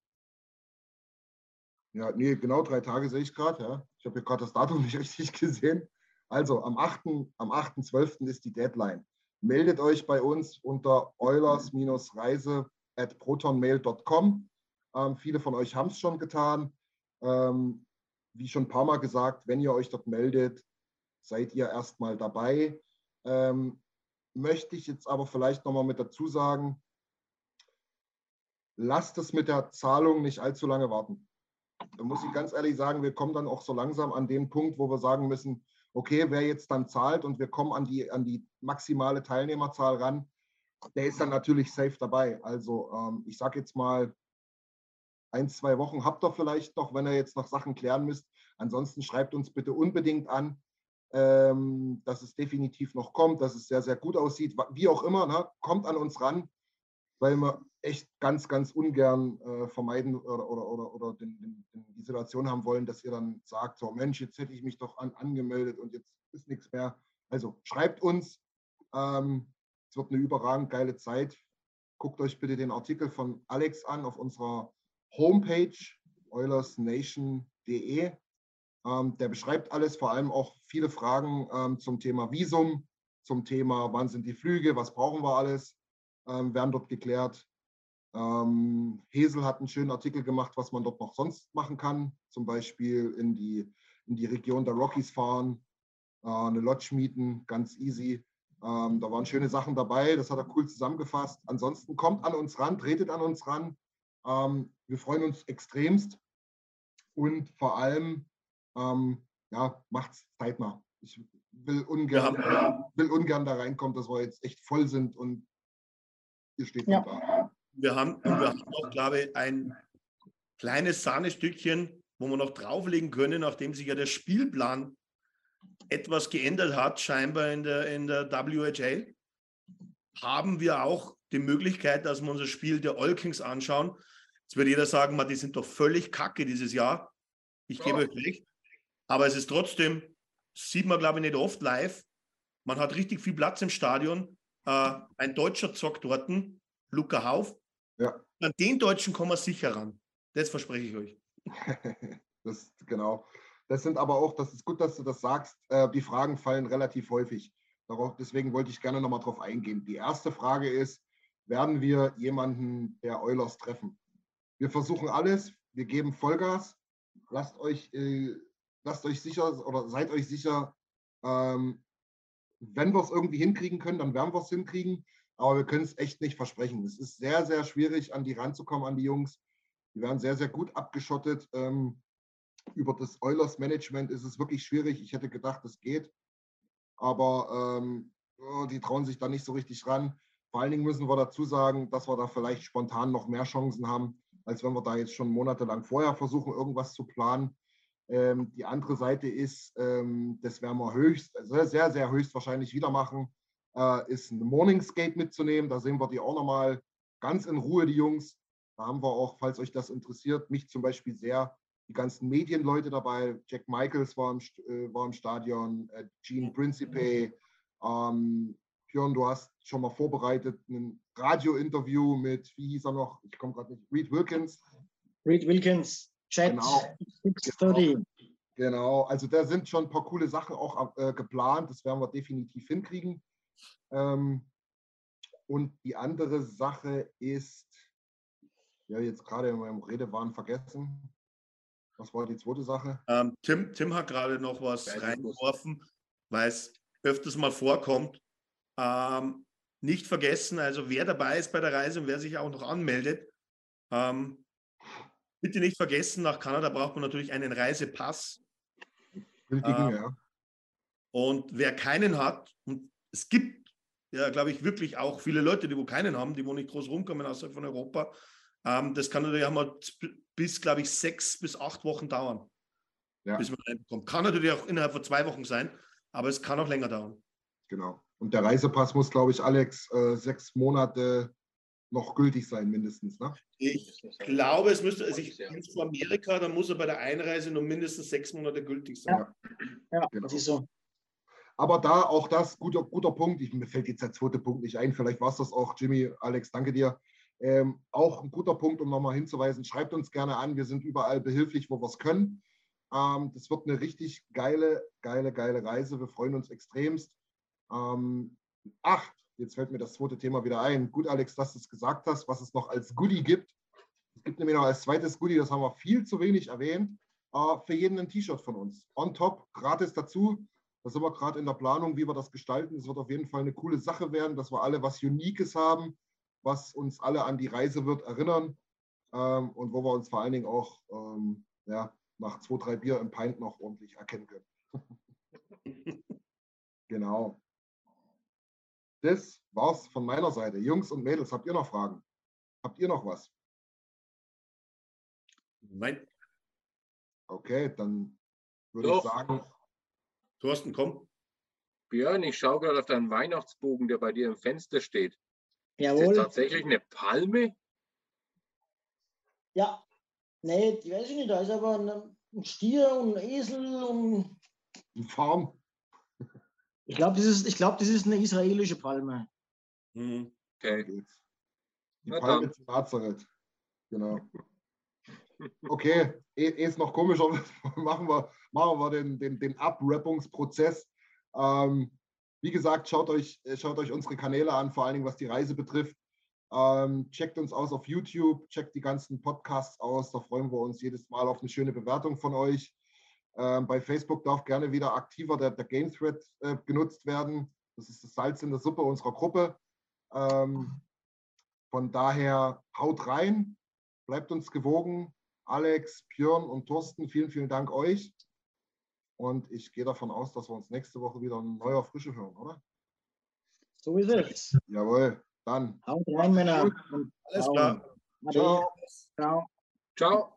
Ja, nee, genau drei Tage sehe ich gerade. Ja. Ich habe hier gerade das Datum <laughs> nicht richtig gesehen. Also am 8.12. Am 8. ist die Deadline meldet euch bei uns unter Eulers-Reise at protonmail.com. Ähm, viele von euch haben es schon getan. Ähm, wie schon ein paar Mal gesagt, wenn ihr euch dort meldet, seid ihr erstmal dabei. Ähm, möchte ich jetzt aber vielleicht nochmal mit dazu sagen, lasst es mit der Zahlung nicht allzu lange warten. Da muss ich ganz ehrlich sagen, wir kommen dann auch so langsam an den Punkt, wo wir sagen müssen, okay, wer jetzt dann zahlt und wir kommen an die, an die maximale Teilnehmerzahl ran, der ist dann natürlich safe dabei. Also ähm, ich sage jetzt mal, ein, zwei Wochen habt ihr vielleicht noch, wenn ihr jetzt noch Sachen klären müsst. Ansonsten schreibt uns bitte unbedingt an, ähm, dass es definitiv noch kommt, dass es sehr, sehr gut aussieht. Wie auch immer, ne? kommt an uns ran, weil wir echt ganz, ganz ungern äh, vermeiden oder, oder, oder, oder den, den, die Situation haben wollen, dass ihr dann sagt, so Mensch, jetzt hätte ich mich doch an, angemeldet und jetzt ist nichts mehr. Also schreibt uns. Ähm, es wird eine überragend geile Zeit. Guckt euch bitte den Artikel von Alex an auf unserer Homepage oilersnation.de. Ähm, der beschreibt alles, vor allem auch viele Fragen ähm, zum Thema Visum, zum Thema, wann sind die Flüge, was brauchen wir alles, ähm, werden dort geklärt. Ähm, Hesel hat einen schönen Artikel gemacht, was man dort noch sonst machen kann, zum Beispiel in die, in die Region der Rockies fahren, äh, eine Lodge mieten, ganz easy. Ähm, da waren schöne Sachen dabei, das hat er cool zusammengefasst. Ansonsten kommt an uns ran, tretet an uns ran. Ähm, wir freuen uns extremst und vor allem, ähm, ja, es zeitnah. Ich will ungern, ja. will ungern da reinkommen, dass wir jetzt echt voll sind und ihr steht ja. da. Wir haben, wir haben auch, glaube ich, ein kleines Sahnestückchen, wo wir noch drauflegen können, nachdem sich ja der Spielplan etwas geändert hat, scheinbar in der, in der WHL, haben wir auch die Möglichkeit, dass wir unser Spiel der All Kings anschauen. Jetzt wird jeder sagen, man, die sind doch völlig kacke dieses Jahr. Ich gebe euch recht. Aber es ist trotzdem, sieht man, glaube ich, nicht oft live. Man hat richtig viel Platz im Stadion. Äh, ein Deutscher zockt dort, Luca Hauf. Ja. An den Deutschen kommen wir sicher ran. Das verspreche ich euch. <laughs> das, genau. Das sind aber auch, das ist gut, dass du das sagst, äh, die Fragen fallen relativ häufig. Darauf, deswegen wollte ich gerne nochmal drauf eingehen. Die erste Frage ist, werden wir jemanden der Eulers treffen? Wir versuchen alles, wir geben Vollgas. Lasst euch, äh, lasst euch sicher oder seid euch sicher, ähm, wenn wir es irgendwie hinkriegen können, dann werden wir es hinkriegen. Aber wir können es echt nicht versprechen. Es ist sehr, sehr schwierig, an die ranzukommen, an die Jungs. Die werden sehr, sehr gut abgeschottet. Ähm, über das Eulers Management ist es wirklich schwierig. Ich hätte gedacht, es geht. Aber ähm, die trauen sich da nicht so richtig ran. Vor allen Dingen müssen wir dazu sagen, dass wir da vielleicht spontan noch mehr Chancen haben, als wenn wir da jetzt schon monatelang vorher versuchen, irgendwas zu planen. Ähm, die andere Seite ist, ähm, das werden wir höchst, sehr, sehr höchstwahrscheinlich wieder machen, äh, ist ein Morningscape mitzunehmen. Da sehen wir die auch nochmal ganz in Ruhe, die Jungs. Da haben wir auch, falls euch das interessiert, mich zum Beispiel sehr die ganzen Medienleute dabei. Jack Michaels war im, äh, war im Stadion, äh, Gene Principe. Ähm, Björn, du hast schon mal vorbereitet ein Radio-Interview mit, wie hieß er noch? Ich komme gerade nicht, Reed Wilkins. Reed Wilkins, Chat genau. 630. Genau. genau. also da sind schon ein paar coole Sachen auch äh, geplant. Das werden wir definitiv hinkriegen. Ähm, und die andere Sache ist, ja, jetzt gerade in meinem Redewahn vergessen. Was war die zweite Sache? Ähm, Tim, Tim hat gerade noch was ja, reingeworfen, weil es öfters mal vorkommt. Ähm, nicht vergessen, also wer dabei ist bei der Reise und wer sich auch noch anmeldet, ähm, bitte nicht vergessen, nach Kanada braucht man natürlich einen Reisepass. Gültigen, ähm, ja. Und wer keinen hat, und es gibt ja, glaube ich, wirklich auch viele Leute, die wo keinen haben, die wo nicht groß rumkommen außerhalb von Europa, ähm, das kann natürlich auch mal bis, glaube ich, sechs bis acht Wochen dauern, ja. bis man reinkommt. Kann natürlich auch innerhalb von zwei Wochen sein, aber es kann auch länger dauern. Genau. Und der Reisepass muss, glaube ich, Alex, äh, sechs Monate noch gültig sein, mindestens. Ne? Ich glaube, es müsste, also ich bin zu Amerika, dann muss er bei der Einreise nur mindestens sechs Monate gültig sein. Ja, ja genau. das ist so. Aber da auch das, guter, guter Punkt, ich, mir fällt jetzt der zweite Punkt nicht ein, vielleicht war es das auch, Jimmy, Alex, danke dir. Ähm, auch ein guter Punkt, um nochmal hinzuweisen, schreibt uns gerne an, wir sind überall behilflich, wo wir es können. Ähm, das wird eine richtig geile, geile, geile Reise, wir freuen uns extremst. Ähm, ach, jetzt fällt mir das zweite Thema wieder ein. Gut, Alex, dass du es gesagt hast, was es noch als Goodie gibt. Es gibt nämlich noch als zweites Goodie, das haben wir viel zu wenig erwähnt, äh, für jeden ein T-Shirt von uns. On top, gratis dazu. Da sind wir gerade in der Planung, wie wir das gestalten. Es wird auf jeden Fall eine coole Sache werden, dass wir alle was Uniques haben, was uns alle an die Reise wird erinnern ähm, und wo wir uns vor allen Dingen auch ähm, ja, nach zwei, drei Bier im Pint noch ordentlich erkennen können. <laughs> genau. Das war's von meiner Seite. Jungs und Mädels, habt ihr noch Fragen? Habt ihr noch was? Nein. Okay, dann würde ich sagen. Thorsten, komm. Björn, ich schaue gerade auf deinen Weihnachtsbogen, der bei dir im Fenster steht. Jawohl. Ist das tatsächlich eine Palme? Ja. Nee, die weiß ich nicht. Da ist aber ein, Stier und ein Esel und. Ein Farm. Ich glaube, das, ist, glaub, das ist eine israelische Palme. Mhm. Okay. Die Na Palme dann. zu Nazareth. Genau. Okay, ehe ehe es noch komischer <laughs> machen wir, machen wir den, den, den Abrappungsprozess. Ähm, wie gesagt, schaut euch, äh, schaut euch unsere Kanäle an, vor allen Dingen was die Reise betrifft. Ähm, checkt uns aus auf YouTube, checkt die ganzen Podcasts aus. Da freuen wir uns jedes Mal auf eine schöne Bewertung von euch. Ähm, bei Facebook darf gerne wieder aktiver der, der Game Thread äh, genutzt werden. Das ist das Salz in der Suppe unserer Gruppe. Ähm, von daher haut rein, bleibt uns gewogen. Alex, Björn und Thorsten, vielen, vielen Dank euch. Und ich gehe davon aus, dass wir uns nächste Woche wieder in neuer Frische hören, oder? So ist es. Jawohl, dann. Haut rein, Männer. Alles klar. Ciao. Ciao. Ciao.